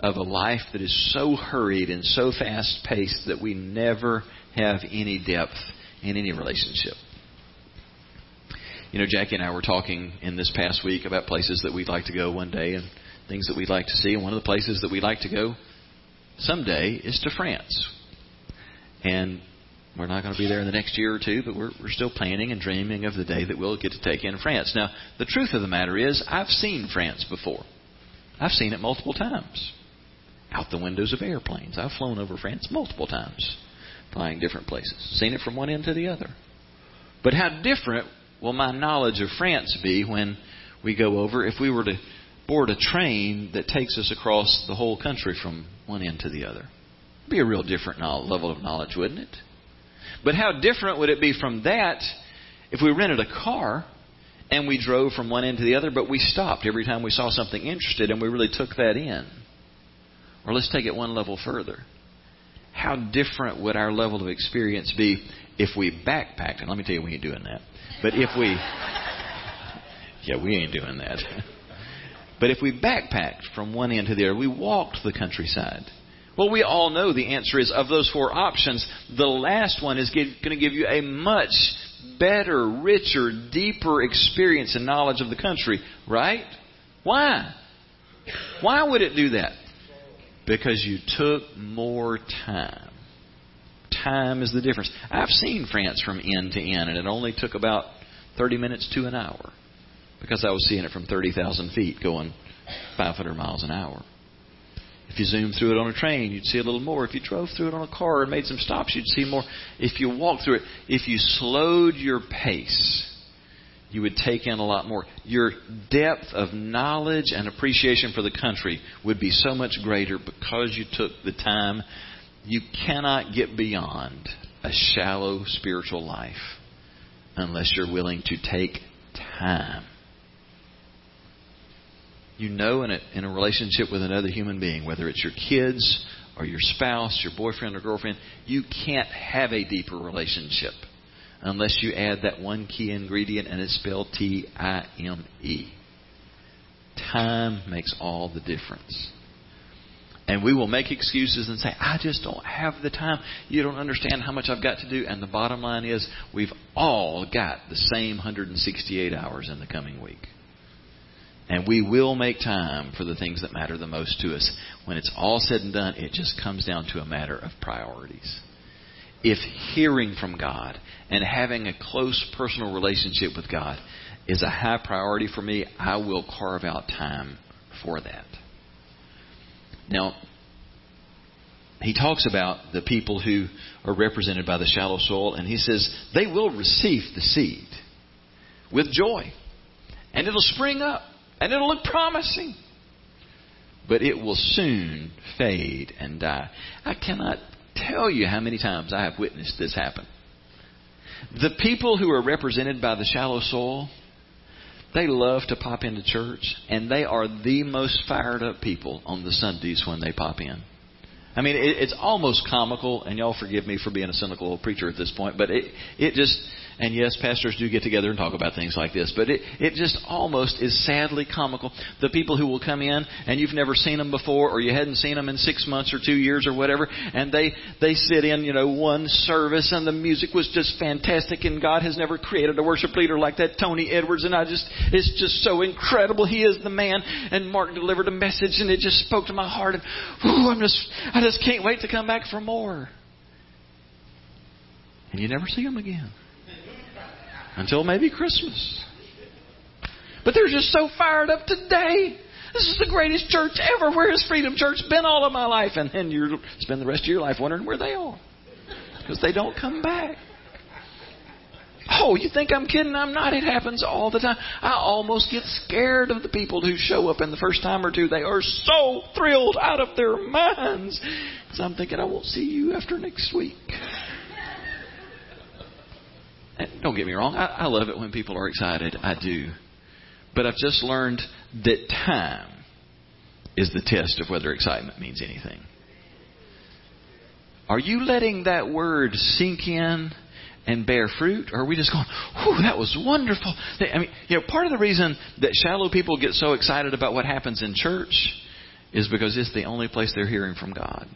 of a life that is so hurried and so fast paced that we never have any depth in any relationship. You know, Jackie and I were talking in this past week about places that we'd like to go one day and things that we'd like to see. And one of the places that we'd like to go someday is to France. And we're not going to be there in the next year or two, but we're, we're still planning and dreaming of the day that we'll get to take in France. Now, the truth of the matter is, I've seen France before. I've seen it multiple times. Out the windows of airplanes. I've flown over France multiple times different places. Seen it from one end to the other. But how different will my knowledge of France be when we go over if we were to board a train that takes us across the whole country from one end to the other? It'd be a real different level of knowledge, wouldn't it? But how different would it be from that if we rented a car and we drove from one end to the other, but we stopped every time we saw something interested and we really took that in? Or let's take it one level further how different would our level of experience be if we backpacked? And let me tell you, we ain't doing that. But if we, yeah, we ain't doing that. But if we backpacked from one end to the other, we walked the countryside. Well, we all know the answer is of those four options, the last one is going to give you a much better, richer, deeper experience and knowledge of the country, right? Why? Why would it do that? Because you took more time. Time is the difference. I've seen France from end to end, and it only took about 30 minutes to an hour because I was seeing it from 30,000 feet going 500 miles an hour. If you zoomed through it on a train, you'd see a little more. If you drove through it on a car and made some stops, you'd see more. If you walked through it, if you slowed your pace, you would take in a lot more. Your depth of knowledge and appreciation for the country would be so much greater because you took the time. You cannot get beyond a shallow spiritual life unless you're willing to take time. You know, in a, in a relationship with another human being, whether it's your kids or your spouse, your boyfriend or girlfriend, you can't have a deeper relationship unless you add that one key ingredient, and it's spelled T I M E. Time makes all the difference. And we will make excuses and say, I just don't have the time. You don't understand how much I've got to do. And the bottom line is, we've all got the same 168 hours in the coming week. And we will make time for the things that matter the most to us. When it's all said and done, it just comes down to a matter of priorities. If hearing from God and having a close personal relationship with God is a high priority for me, I will carve out time for that. Now, he talks about the people who are represented by the shallow soil, and he says they will receive the seed with joy, and it'll spring up, and it'll look promising. But it will soon fade and die. I cannot tell you how many times I have witnessed this happen. The people who are represented by the shallow soil, they love to pop into church, and they are the most fired up people on the Sundays when they pop in. I mean, it, it's almost comical, and y'all forgive me for being a cynical preacher at this point, but it it just and yes, pastors do get together and talk about things like this, but it, it just almost is sadly comical. The people who will come in and you've never seen them before or you hadn't seen them in six months or two years or whatever, and they, they sit in, you know, one service and the music was just fantastic and God has never created a worship leader like that Tony Edwards and I just, it's just so incredible. He is the man. And Mark delivered a message and it just spoke to my heart and, whew, I'm just, I just can't wait to come back for more. And you never see them again until maybe Christmas. But they're just so fired up today. This is the greatest church ever. Where has Freedom Church been all of my life? And then you spend the rest of your life wondering where they are because they don't come back. Oh, you think I'm kidding? I'm not. It happens all the time. I almost get scared of the people who show up in the first time or two. They are so thrilled out of their minds. So I'm thinking, I won't see you after next week. Don't get me wrong, I, I love it when people are excited. I do. But I've just learned that time is the test of whether excitement means anything. Are you letting that word sink in and bear fruit? Or are we just going, whew, that was wonderful? I mean, you know, part of the reason that shallow people get so excited about what happens in church is because it's the only place they're hearing from God.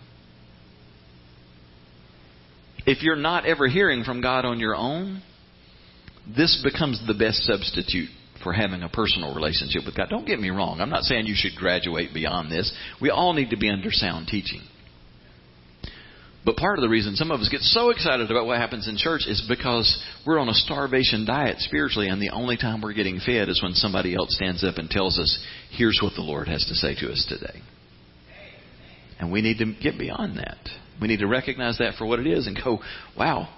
If you're not ever hearing from God on your own, this becomes the best substitute for having a personal relationship with God. Don't get me wrong. I'm not saying you should graduate beyond this. We all need to be under sound teaching. But part of the reason some of us get so excited about what happens in church is because we're on a starvation diet spiritually, and the only time we're getting fed is when somebody else stands up and tells us, here's what the Lord has to say to us today. And we need to get beyond that. We need to recognize that for what it is and go, wow,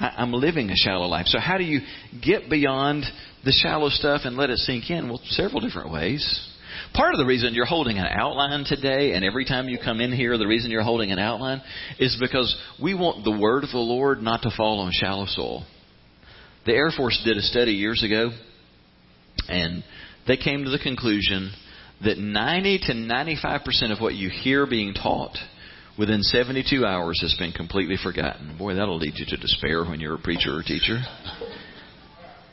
I'm living a shallow life. So how do you get beyond the shallow stuff and let it sink in? Well, several different ways. Part of the reason you're holding an outline today, and every time you come in here, the reason you're holding an outline is because we want the word of the Lord not to fall on shallow soil. The Air Force did a study years ago, and they came to the conclusion that 90 to 95% of what you hear being taught within 72 hours has been completely forgotten. Boy, that'll lead you to despair when you're a preacher or teacher.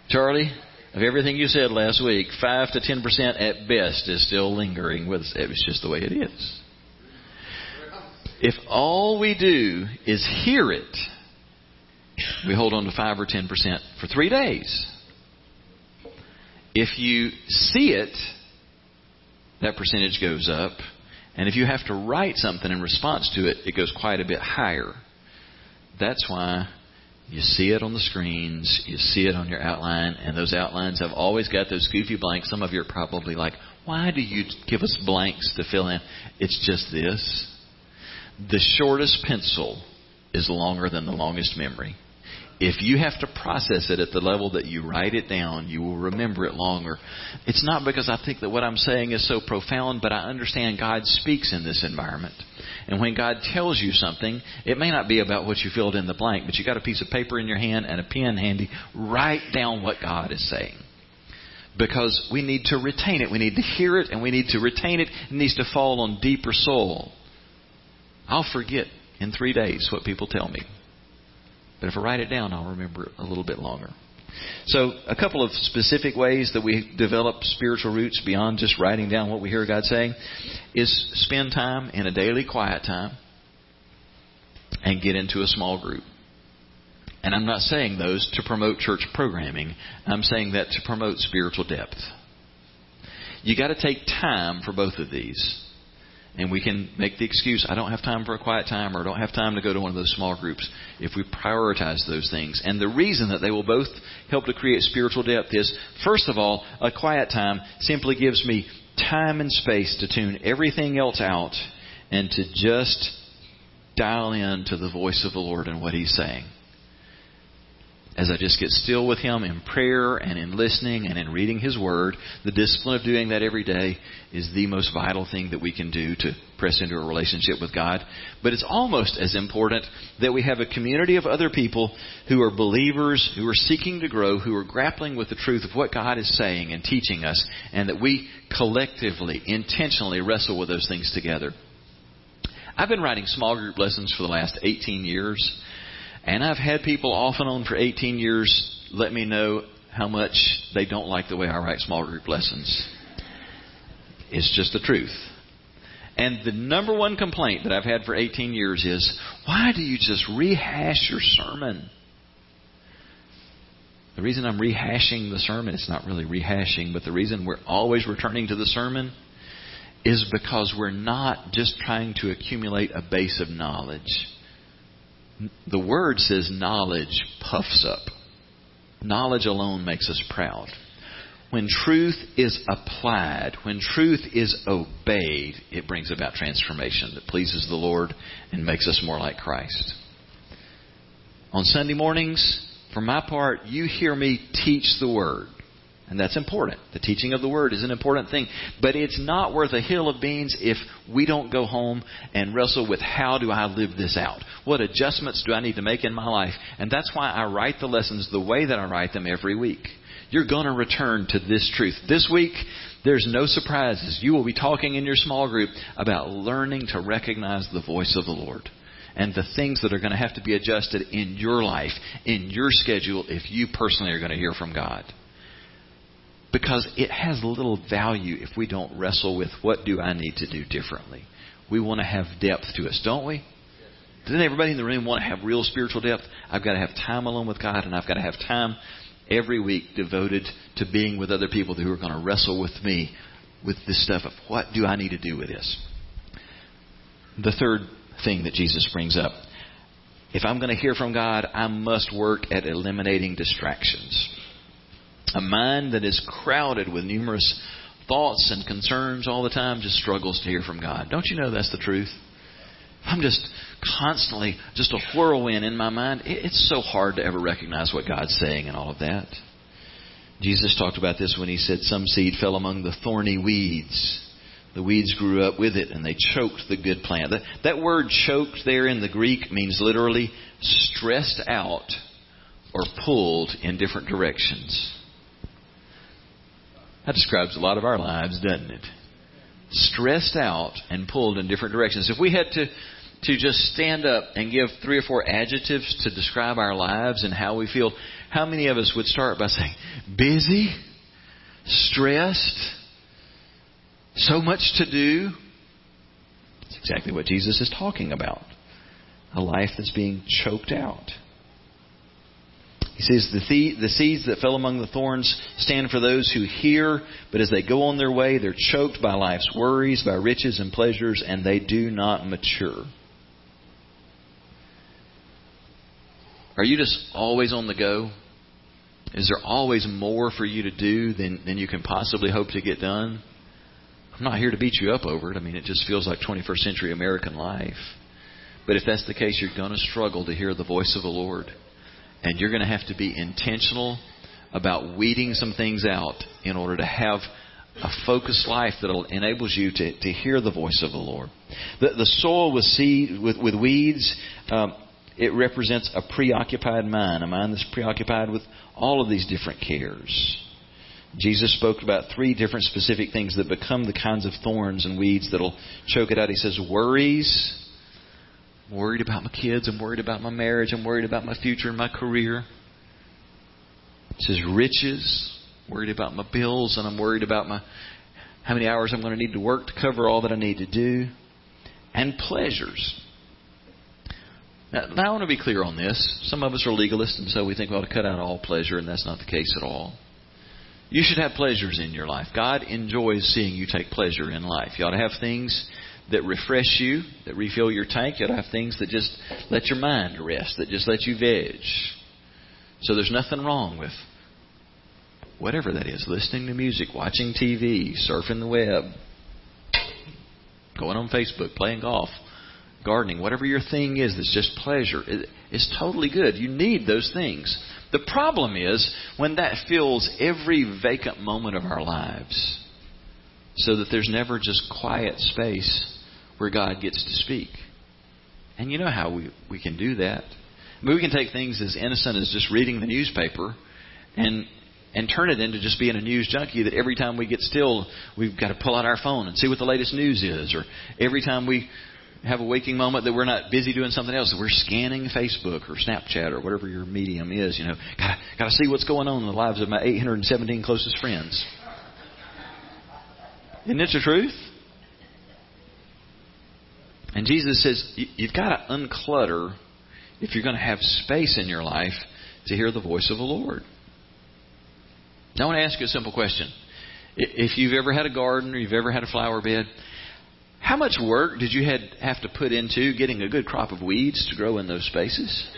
Charlie, of everything you said last week, 5 to 10% at best is still lingering with us. It's just the way it is. If all we do is hear it, we hold on to 5 or 10% for three days. If you see it, that percentage goes up. And if you have to write something in response to it, it goes quite a bit higher. That's why You see it on the screens, you see it on your outline, and those outlines have always got those goofy blanks. Some of you are probably like, why do you give us blanks to fill in? It's just this. The shortest pencil is longer than the longest memory. If you have to process it at the level that you write it down, you will remember it longer. It's not because I think that what I'm saying is so profound, but I understand God speaks in this environment. And when God tells you something, it may not be about what you filled in the blank, but you got a piece of paper in your hand and a pen handy. Write down what God is saying. Because we need to retain it. We need to hear it and we need to retain it. It needs to fall on deeper soul. I'll forget in three days what people tell me. But if I write it down, I'll remember it a little bit longer. So, a couple of specific ways that we develop spiritual roots beyond just writing down what we hear God saying is spend time in a daily quiet time and get into a small group. And I'm not saying those to promote church programming. I'm saying that to promote spiritual depth. You got to take time for both of these. And we can make the excuse, I don't have time for a quiet time or I don't have time to go to one of those small groups if we prioritize those things. And the reason that they will both help to create spiritual depth is, first of all, a quiet time simply gives me time and space to tune everything else out and to just dial in to the voice of the Lord and what He's saying as I just get still with Him in prayer and in listening and in reading His Word, the discipline of doing that every day is the most vital thing that we can do to press into a relationship with God. But it's almost as important that we have a community of other people who are believers, who are seeking to grow, who are grappling with the truth of what God is saying and teaching us, and that we collectively, intentionally wrestle with those things together. I've been writing small group lessons for the last 18 years. And I've had people off and on for 18 years let me know how much they don't like the way I write small group lessons. It's just the truth. And the number one complaint that I've had for 18 years is, why do you just rehash your sermon? The reason I'm rehashing the sermon, it's not really rehashing, but the reason we're always returning to the sermon is because we're not just trying to accumulate a base of knowledge the word says knowledge puffs up. Knowledge alone makes us proud. When truth is applied, when truth is obeyed, it brings about transformation that pleases the Lord and makes us more like Christ. On Sunday mornings, for my part, you hear me teach the Word. And that's important. The teaching of the Word is an important thing. But it's not worth a hill of beans if we don't go home and wrestle with how do I live this out? What adjustments do I need to make in my life? And that's why I write the lessons the way that I write them every week. You're going to return to this truth. This week, there's no surprises. You will be talking in your small group about learning to recognize the voice of the Lord and the things that are going to have to be adjusted in your life, in your schedule, if you personally are going to hear from God because it has little value if we don't wrestle with what do I need to do differently. We want to have depth to us, don't we? Doesn't everybody in the room want to have real spiritual depth? I've got to have time alone with God, and I've got to have time every week devoted to being with other people who are going to wrestle with me with this stuff of what do I need to do with this. The third thing that Jesus brings up if I'm going to hear from God, I must work at eliminating distractions. A mind that is crowded with numerous thoughts and concerns all the time just struggles to hear from God. Don't you know that's the truth? I'm just constantly just a whirlwind in my mind. It's so hard to ever recognize what God's saying and all of that. Jesus talked about this when he said some seed fell among the thorny weeds. The weeds grew up with it and they choked the good plant. That, that word choked there in the Greek means literally stressed out or pulled in different directions. That describes a lot of our lives, doesn't it? Stressed out and pulled in different directions. If we had to to just stand up and give three or four adjectives to describe our lives and how we feel, how many of us would start by saying busy, stressed, so much to do? That's exactly what Jesus is talking about. A life that's being choked out. He says, the, the seeds that fell among the thorns stand for those who hear, but as they go on their way, they're choked by life's worries, by riches and pleasures, and they do not mature. Are you just always on the go? Is there always more for you to do than, than you can possibly hope to get done? I'm not here to beat you up over it. I mean, it just feels like 21st century American life. But if that's the case, you're going to struggle to hear the voice of the Lord. And you're going to have to be intentional about weeding some things out in order to have a focused life that enables you to, to hear the voice of the Lord. The, the soil with, seed, with, with weeds, um, it represents a preoccupied mind, a mind that's preoccupied with all of these different cares. Jesus spoke about three different specific things that become the kinds of thorns and weeds that'll choke it out. He says, worries. Worried about my kids. I'm worried about my marriage. I'm worried about my future and my career. He says, riches. Worried about my bills and I'm worried about my how many hours I'm going to need to work to cover all that I need to do. And pleasures. Now, now I want to be clear on this. Some of us are legalists, and so we think we ought to cut out all pleasure, and that's not the case at all. You should have pleasures in your life. God enjoys seeing you take pleasure in life. You ought to have things that refresh you, that refill your tank. You ought to have things that just let your mind rest, that just let you veg. So there's nothing wrong with whatever that is listening to music, watching TV, surfing the web, going on Facebook, playing golf, gardening, whatever your thing is that's just pleasure. It's totally good. You need those things. The problem is when that fills every vacant moment of our lives so that there's never just quiet space where God gets to speak. And you know how we, we can do that. I mean, we can take things as innocent as just reading the newspaper and and turn it into just being a news junkie that every time we get still, we've got to pull out our phone and see what the latest news is. Or every time we have a waking moment that we're not busy doing something else, that we're scanning Facebook or Snapchat or whatever your medium is. You know, gotta gotta see what's going on in the lives of my 817 closest friends. Isn't it the truth? And Jesus says you've got to unclutter if you're going to have space in your life to hear the voice of the Lord. Now I want to ask you a simple question. If you've ever had a garden or you've ever had a flower bed, how much work did you have to put into getting a good crop of weeds to grow in those spaces?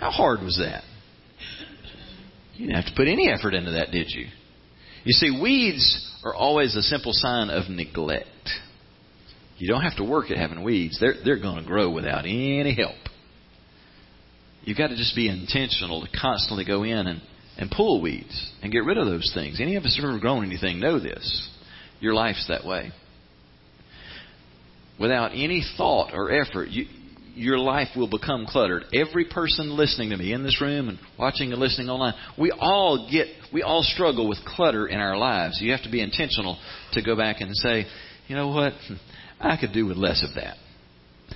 How hard was that? You didn't have to put any effort into that, did you? You see, weeds are always a simple sign of neglect. You don't have to work at having weeds. They're, they're going to grow without any help. You've got to just be intentional to constantly go in and, and pull weeds and get rid of those things. Any of us who have ever grown anything know this. Your life's that way without any thought or effort, you, your life will become cluttered. Every person listening to me in this room and watching and listening online, we all get, we all struggle with clutter in our lives. You have to be intentional to go back and say, you know what? I could do with less of that.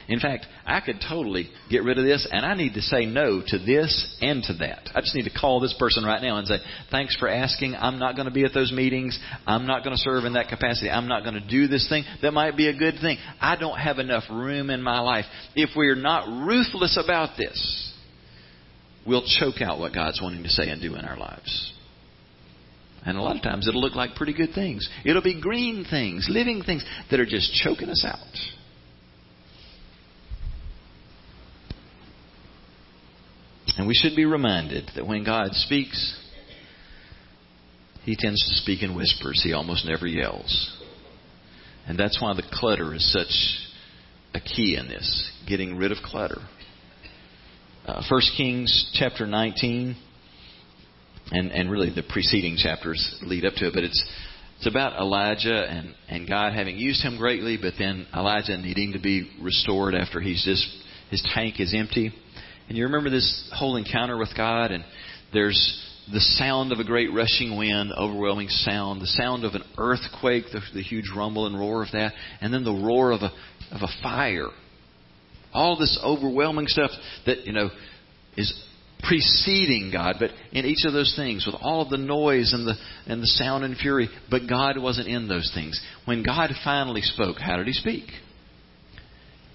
In fact, I could totally get rid of this, and I need to say no to this and to that. I just need to call this person right now and say, Thanks for asking. I'm not going to be at those meetings. I'm not going to serve in that capacity. I'm not going to do this thing. That might be a good thing. I don't have enough room in my life. If we're not ruthless about this, we'll choke out what God's wanting to say and do in our lives. And a lot of times it'll look like pretty good things. It'll be green things, living things that are just choking us out. And we should be reminded that when God speaks, He tends to speak in whispers. He almost never yells. And that's why the clutter is such a key in this, getting rid of clutter. Uh, 1 Kings chapter 19, and, and really the preceding chapters lead up to it, but it's, it's about Elijah and, and God having used him greatly, but then Elijah needing to be restored after he's just, his tank is empty. And you remember this whole encounter with God, and there's the sound of a great rushing wind, overwhelming sound, the sound of an earthquake, the, the huge rumble and roar of that, and then the roar of a of a fire. All this overwhelming stuff that you know is preceding God, but in each of those things, with all of the noise and the and the sound and fury, but God wasn't in those things. When God finally spoke, how did He speak?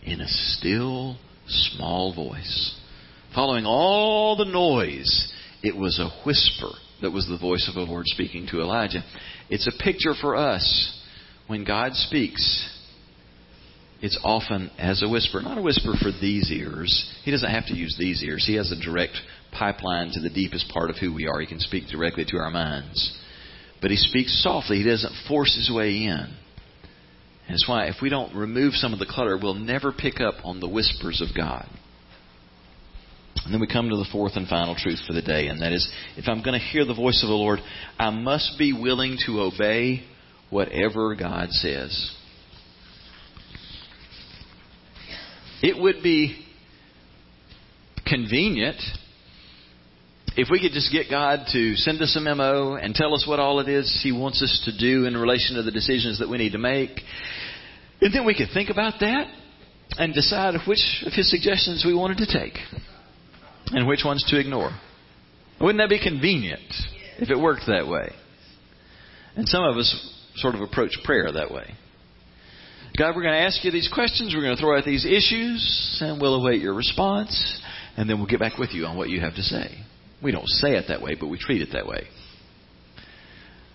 In a still, small voice. Following all the noise, it was a whisper that was the voice of the Lord speaking to Elijah. It's a picture for us when God speaks. It's often as a whisper, not a whisper for these ears. He doesn't have to use these ears. He has a direct pipeline to the deepest part of who we are. He can speak directly to our minds. But he speaks softly. He doesn't force his way in. And that's why if we don't remove some of the clutter, we'll never pick up on the whispers of God. And then we come to the fourth and final truth for the day, and that is if I'm going to hear the voice of the Lord, I must be willing to obey whatever God says. It would be convenient if we could just get God to send us a memo and tell us what all it is He wants us to do in relation to the decisions that we need to make. And then we could think about that and decide which of His suggestions we wanted to take and which ones to ignore. Wouldn't that be convenient if it worked that way? And some of us sort of approach prayer that way. God, we're going to ask you these questions. We're going to throw out these issues, and we'll await your response, and then we'll get back with you on what you have to say. We don't say it that way, but we treat it that way.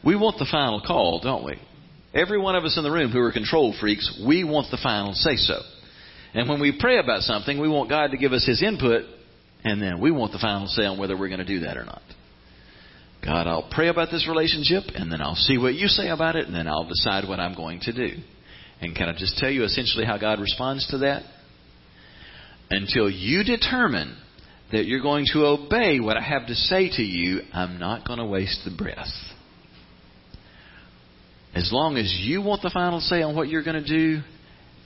We want the final call, don't we? Every one of us in the room who are control freaks, we want the final say so. And when we pray about something, we want God to give us His input, and then we want the final say on whether we're going to do that or not. God, I'll pray about this relationship, and then I'll see what you say about it, and then I'll decide what I'm going to do. And can I just tell you essentially how God responds to that? Until you determine that you're going to obey what I have to say to you, I'm not going to waste the breath. As long as you want the final say on what you're going to do,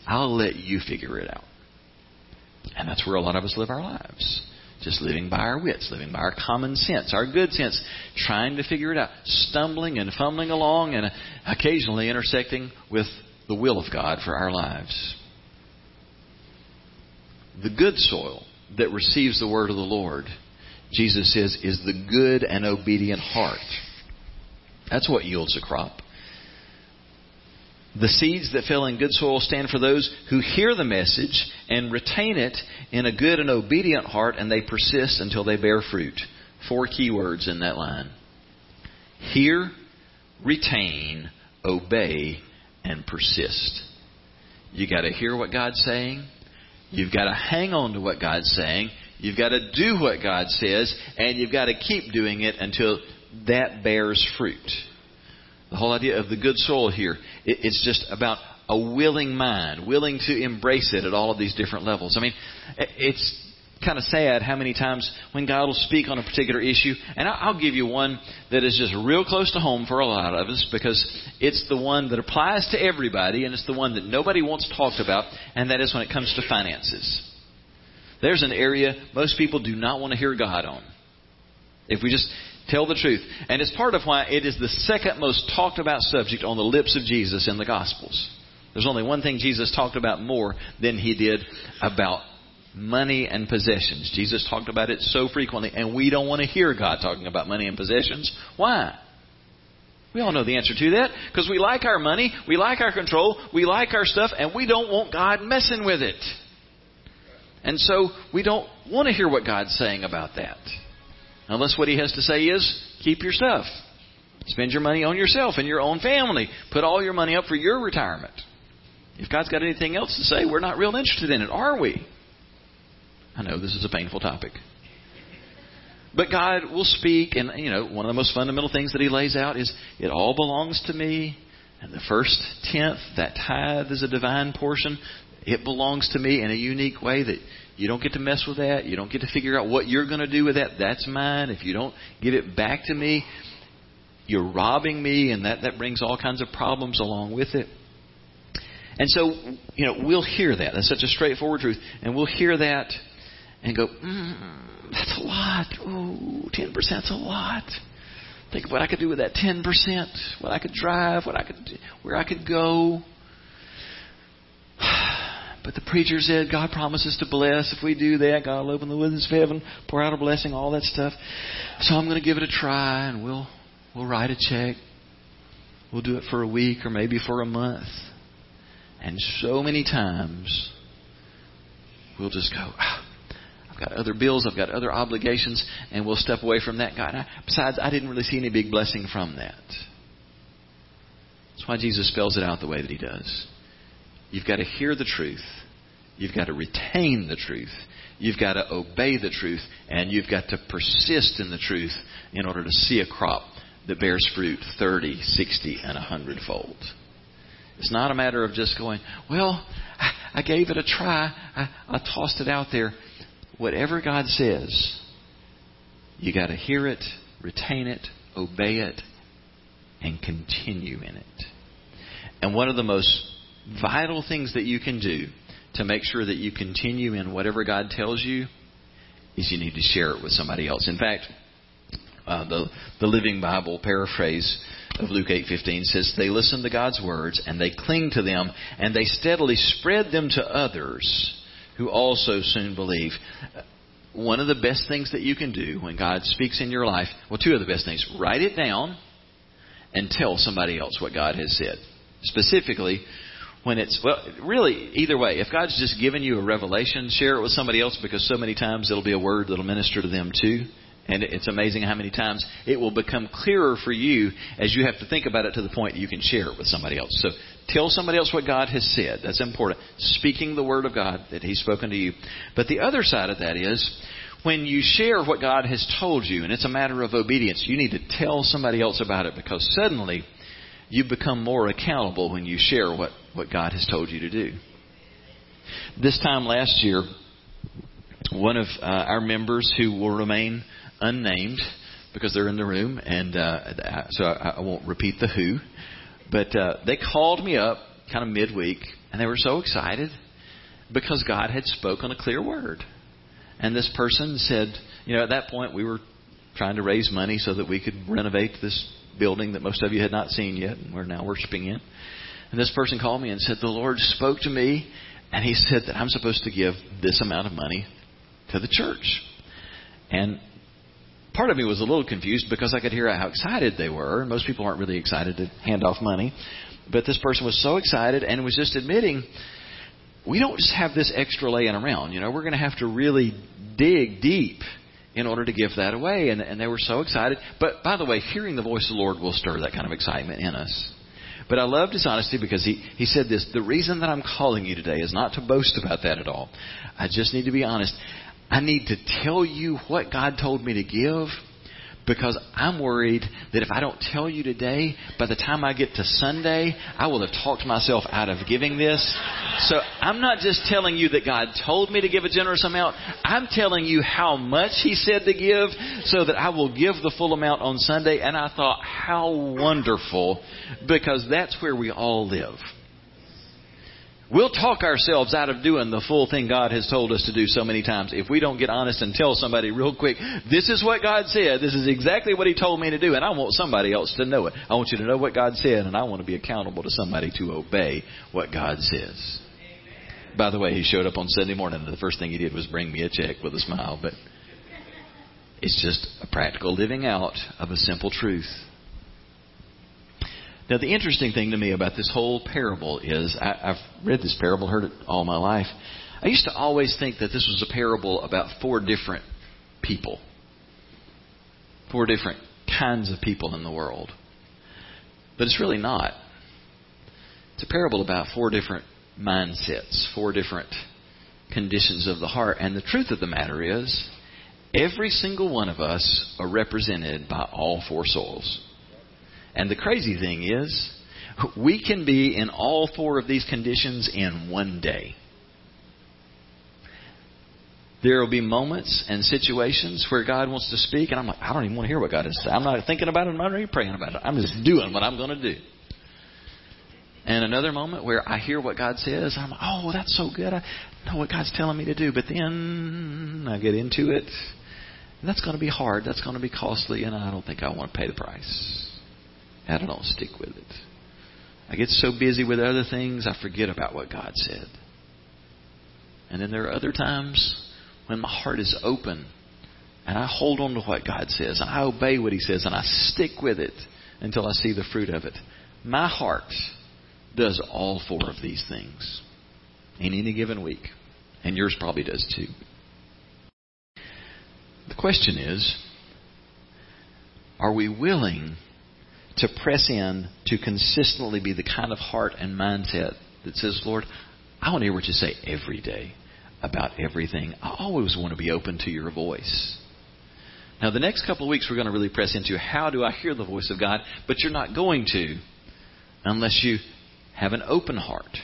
I'll let you figure it out. And that's where a lot of us live our lives. Just living by our wits, living by our common sense, our good sense, trying to figure it out, stumbling and fumbling along and occasionally intersecting with the will of God for our lives. The good soil that receives the word of the Lord, Jesus says, is the good and obedient heart. That's what yields a crop. The seeds that fell in good soil stand for those who hear the message and retain it in a good and obedient heart, and they persist until they bear fruit. Four key words in that line hear, retain, obey, and persist. You got to hear what God's saying. You've got to hang on to what God's saying. You've got to do what God says, and you've got to keep doing it until that bears fruit. The whole idea of the good soil here, it's just about a willing mind, willing to embrace it at all of these different levels. I mean, it's kind of sad how many times when God will speak on a particular issue, and I'll give you one that is just real close to home for a lot of us because it's the one that applies to everybody and it's the one that nobody wants talked about, and that is when it comes to finances. There's an area most people do not want to hear God on. If we just tell the truth. And it's part of why it is the second most talked about subject on the lips of Jesus in the Gospels. There's only one thing Jesus talked about more than he did about money and possessions. Jesus talked about it so frequently, and we don't want to hear God talking about money and possessions. Why? We all know the answer to that because we like our money, we like our control, we like our stuff, and we don't want God messing with it. And so we don't want to hear what God's saying about that. Unless what He has to say is keep your stuff. Spend your money on yourself and your own family. Put all your money up for your retirement. If God's got anything else to say, we're not real interested in it, are we? I know this is a painful topic. But God will speak, and you know, one of the most fundamental things that He lays out is it all belongs to me. And the first tenth, that tithe is a divine portion. It belongs to me in a unique way that you don't get to mess with that. You don't get to figure out what you're going to do with that. That's mine. If you don't give it back to me, you're robbing me, and that, that brings all kinds of problems along with it. And so, you know, we'll hear that. That's such a straightforward truth. And we'll hear that and go, mm, that's a lot. Oh, 10%'s a lot. Think of what I could do with that 10%, what I could drive, what I could, where I could go. But the preacher said God promises to bless. If we do that, God will open the windows of heaven, pour out a blessing, all that stuff. So I'm going to give it a try, and we'll we'll write a check. We'll do it for a week or maybe for a month. And so many times, we'll just go. Ah, got other bills, I've got other obligations, and we'll step away from that. God, I, besides, I didn't really see any big blessing from that. That's why Jesus spells it out the way that he does. You've got to hear the truth. You've got to retain the truth. You've got to obey the truth. And you've got to persist in the truth in order to see a crop that bears fruit 30, 60, and 100 fold. It's not a matter of just going, well, I gave it a try. I, I tossed it out there. Whatever God says, you got to hear it, retain it, obey it, and continue in it. And one of the most vital things that you can do to make sure that you continue in whatever God tells you is you need to share it with somebody else. In fact, uh, the the Living Bible paraphrase of Luke 8:15 says they listen to God's words and they cling to them and they steadily spread them to others who also soon believe. One of the best things that you can do when God speaks in your life, well two of the best things, write it down and tell somebody else what God has said. Specifically, when it's well really either way if god's just given you a revelation share it with somebody else because so many times it'll be a word that'll minister to them too and it's amazing how many times it will become clearer for you as you have to think about it to the point that you can share it with somebody else. So tell somebody else what god has said. That's important. Speaking the word of god that he's spoken to you. But the other side of that is when you share what god has told you and it's a matter of obedience you need to tell somebody else about it because suddenly you become more accountable when you share what, what God has told you to do. This time last year, one of uh, our members who will remain unnamed because they're in the room, and uh, so I, I won't repeat the who, but uh, they called me up kind of midweek, and they were so excited because God had spoken a clear word. And this person said, you know, at that point we were trying to raise money so that we could renovate this building that most of you had not seen yet, and we're now worshiping in. And this person called me and said, The Lord spoke to me, and He said that I'm supposed to give this amount of money to the church. And part of me was a little confused because I could hear how excited they were. Most people aren't really excited to hand off money. But this person was so excited and was just admitting, we don't just have this extra laying around. You know, we're going to have to really dig deep in order to give that away. And, and they were so excited. But by the way, hearing the voice of the Lord will stir that kind of excitement in us. But I loved his honesty because he, he said this The reason that I'm calling you today is not to boast about that at all. I just need to be honest. I need to tell you what God told me to give because I'm worried that if I don't tell you today, by the time I get to Sunday, I will have talked myself out of giving this. So I'm not just telling you that God told me to give a generous amount. I'm telling you how much He said to give so that I will give the full amount on Sunday. And I thought, how wonderful because that's where we all live. We'll talk ourselves out of doing the full thing God has told us to do so many times if we don't get honest and tell somebody real quick, this is what God said. This is exactly what He told me to do, and I want somebody else to know it. I want you to know what God said, and I want to be accountable to somebody to obey what God says. By the way, he showed up on Sunday morning, and the first thing he did was bring me a check with a smile, but it's just a practical living out of a simple truth. Now, the interesting thing to me about this whole parable is I, I've read this parable, heard it all my life. I used to always think that this was a parable about four different people, four different kinds of people in the world. But it's really not. It's a parable about four different mindsets, four different conditions of the heart. And the truth of the matter is, every single one of us are represented by all four souls. And the crazy thing is, we can be in all four of these conditions in one day. There will be moments and situations where God wants to speak, and I'm like, I don't even want to hear what God is saying. I'm not thinking about it, I'm not even praying about it. I'm just doing what I'm going to do. And another moment where I hear what God says, I'm like, oh, that's so good. I know what God's telling me to do. But then I get into it, and that's going to be hard. That's going to be costly, and I don't think I want to pay the price. I don't know, stick with it. I get so busy with other things, I forget about what God said. And then there are other times when my heart is open and I hold on to what God says and I obey what He says and I stick with it until I see the fruit of it. My heart does all four of these things in any given week. And yours probably does too. The question is are we willing to press in to consistently be the kind of heart and mindset that says, Lord, I want to hear what you say every day about everything. I always want to be open to your voice. Now, the next couple of weeks, we're going to really press into how do I hear the voice of God, but you're not going to unless you have an open heart,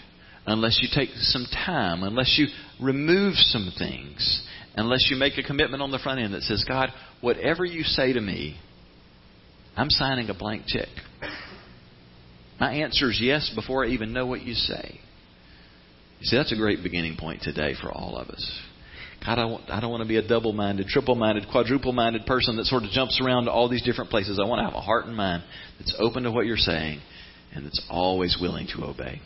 unless you take some time, unless you remove some things, unless you make a commitment on the front end that says, God, whatever you say to me, I'm signing a blank check. My answer is yes before I even know what you say. You see, that's a great beginning point today for all of us. God, I, I don't want to be a double minded, triple minded, quadruple minded person that sort of jumps around to all these different places. I want to have a heart and mind that's open to what you're saying and that's always willing to obey.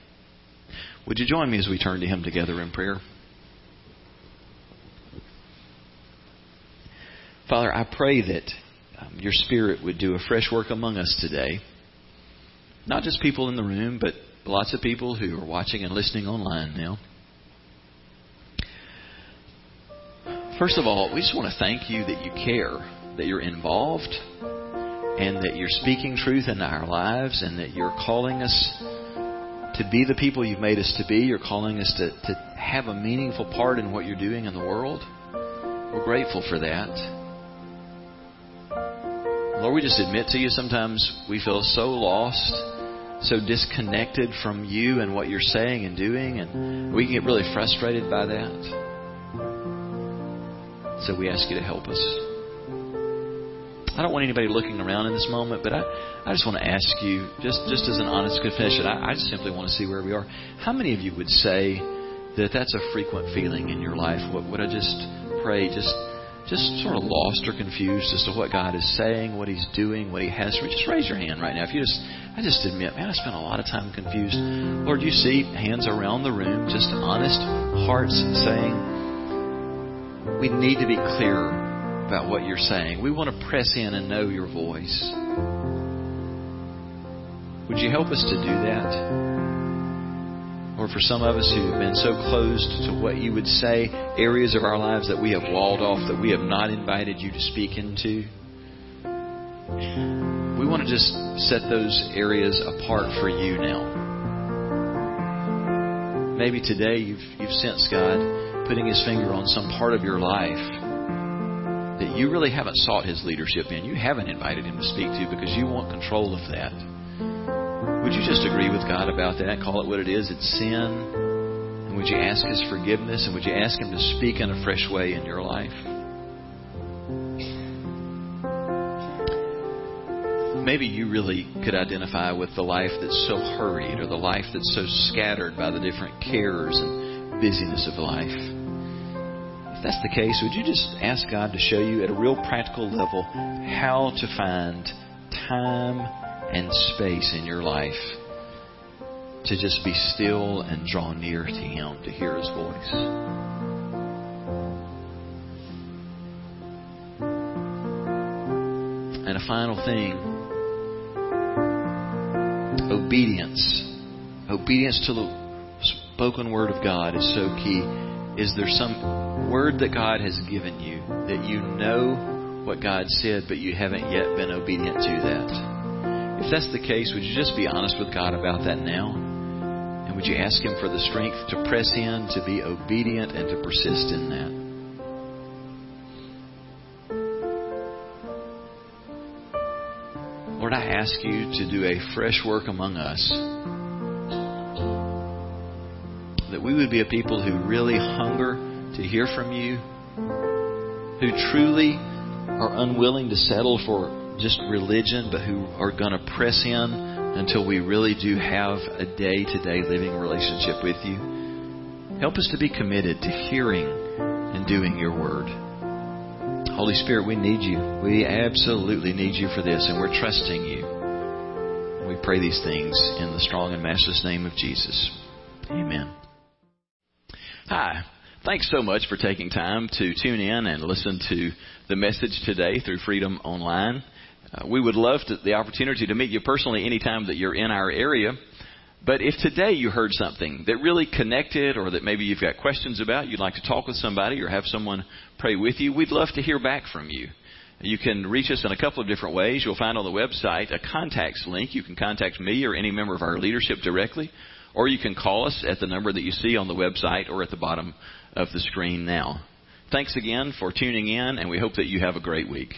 Would you join me as we turn to Him together in prayer? Father, I pray that um, your Spirit would do a fresh work among us today. Not just people in the room, but lots of people who are watching and listening online now. First of all, we just want to thank you that you care, that you're involved, and that you're speaking truth into our lives, and that you're calling us to be the people you've made us to be. You're calling us to, to have a meaningful part in what you're doing in the world. We're grateful for that. Lord, we just admit to you sometimes we feel so lost, so disconnected from you and what you're saying and doing, and we can get really frustrated by that. So we ask you to help us. I don't want anybody looking around in this moment, but I, I just want to ask you, just, just as an honest confession, I, I just simply want to see where we are. How many of you would say that that's a frequent feeling in your life? What would I just pray, just just sort of lost or confused as to what God is saying, what He's doing, what He has for you? Just raise your hand right now. If you just, I just admit, man, I spent a lot of time confused. Lord, you see hands around the room, just honest hearts saying, we need to be clearer about what you're saying. We want to press in and know your voice. Would you help us to do that? Or for some of us who have been so closed to what you would say, areas of our lives that we have walled off, that we have not invited you to speak into, we want to just set those areas apart for you now. Maybe today you've, you've sensed God putting his finger on some part of your life that you really haven't sought his leadership in. You haven't invited him to speak to because you want control of that. Would you just agree with God about that? Call it what it is. It's sin. And would you ask his forgiveness? And would you ask him to speak in a fresh way in your life? Maybe you really could identify with the life that's so hurried or the life that's so scattered by the different cares and busyness of life if that's the case, would you just ask God to show you at a real practical level how to find time and space in your life to just be still and draw near to Him to hear His voice? And a final thing obedience. Obedience to the spoken word of God is so key. Is there some word that God has given you that you know what God said, but you haven't yet been obedient to that? If that's the case, would you just be honest with God about that now? And would you ask Him for the strength to press in, to be obedient, and to persist in that? Lord, I ask you to do a fresh work among us that we would be a people who really hunger to hear from you, who truly are unwilling to settle for just religion, but who are going to press in until we really do have a day to day living relationship with you. Help us to be committed to hearing and doing your word. Holy Spirit, we need you. We absolutely need you for this, and we're trusting you. We pray these things in the strong and matchless name of Jesus. Amen. Hi. Thanks so much for taking time to tune in and listen to the message today through Freedom Online. Uh, we would love to, the opportunity to meet you personally anytime that you're in our area. But if today you heard something that really connected or that maybe you've got questions about, you'd like to talk with somebody or have someone pray with you, we'd love to hear back from you. You can reach us in a couple of different ways. You'll find on the website a contacts link. You can contact me or any member of our leadership directly, or you can call us at the number that you see on the website or at the bottom of the screen now. Thanks again for tuning in, and we hope that you have a great week.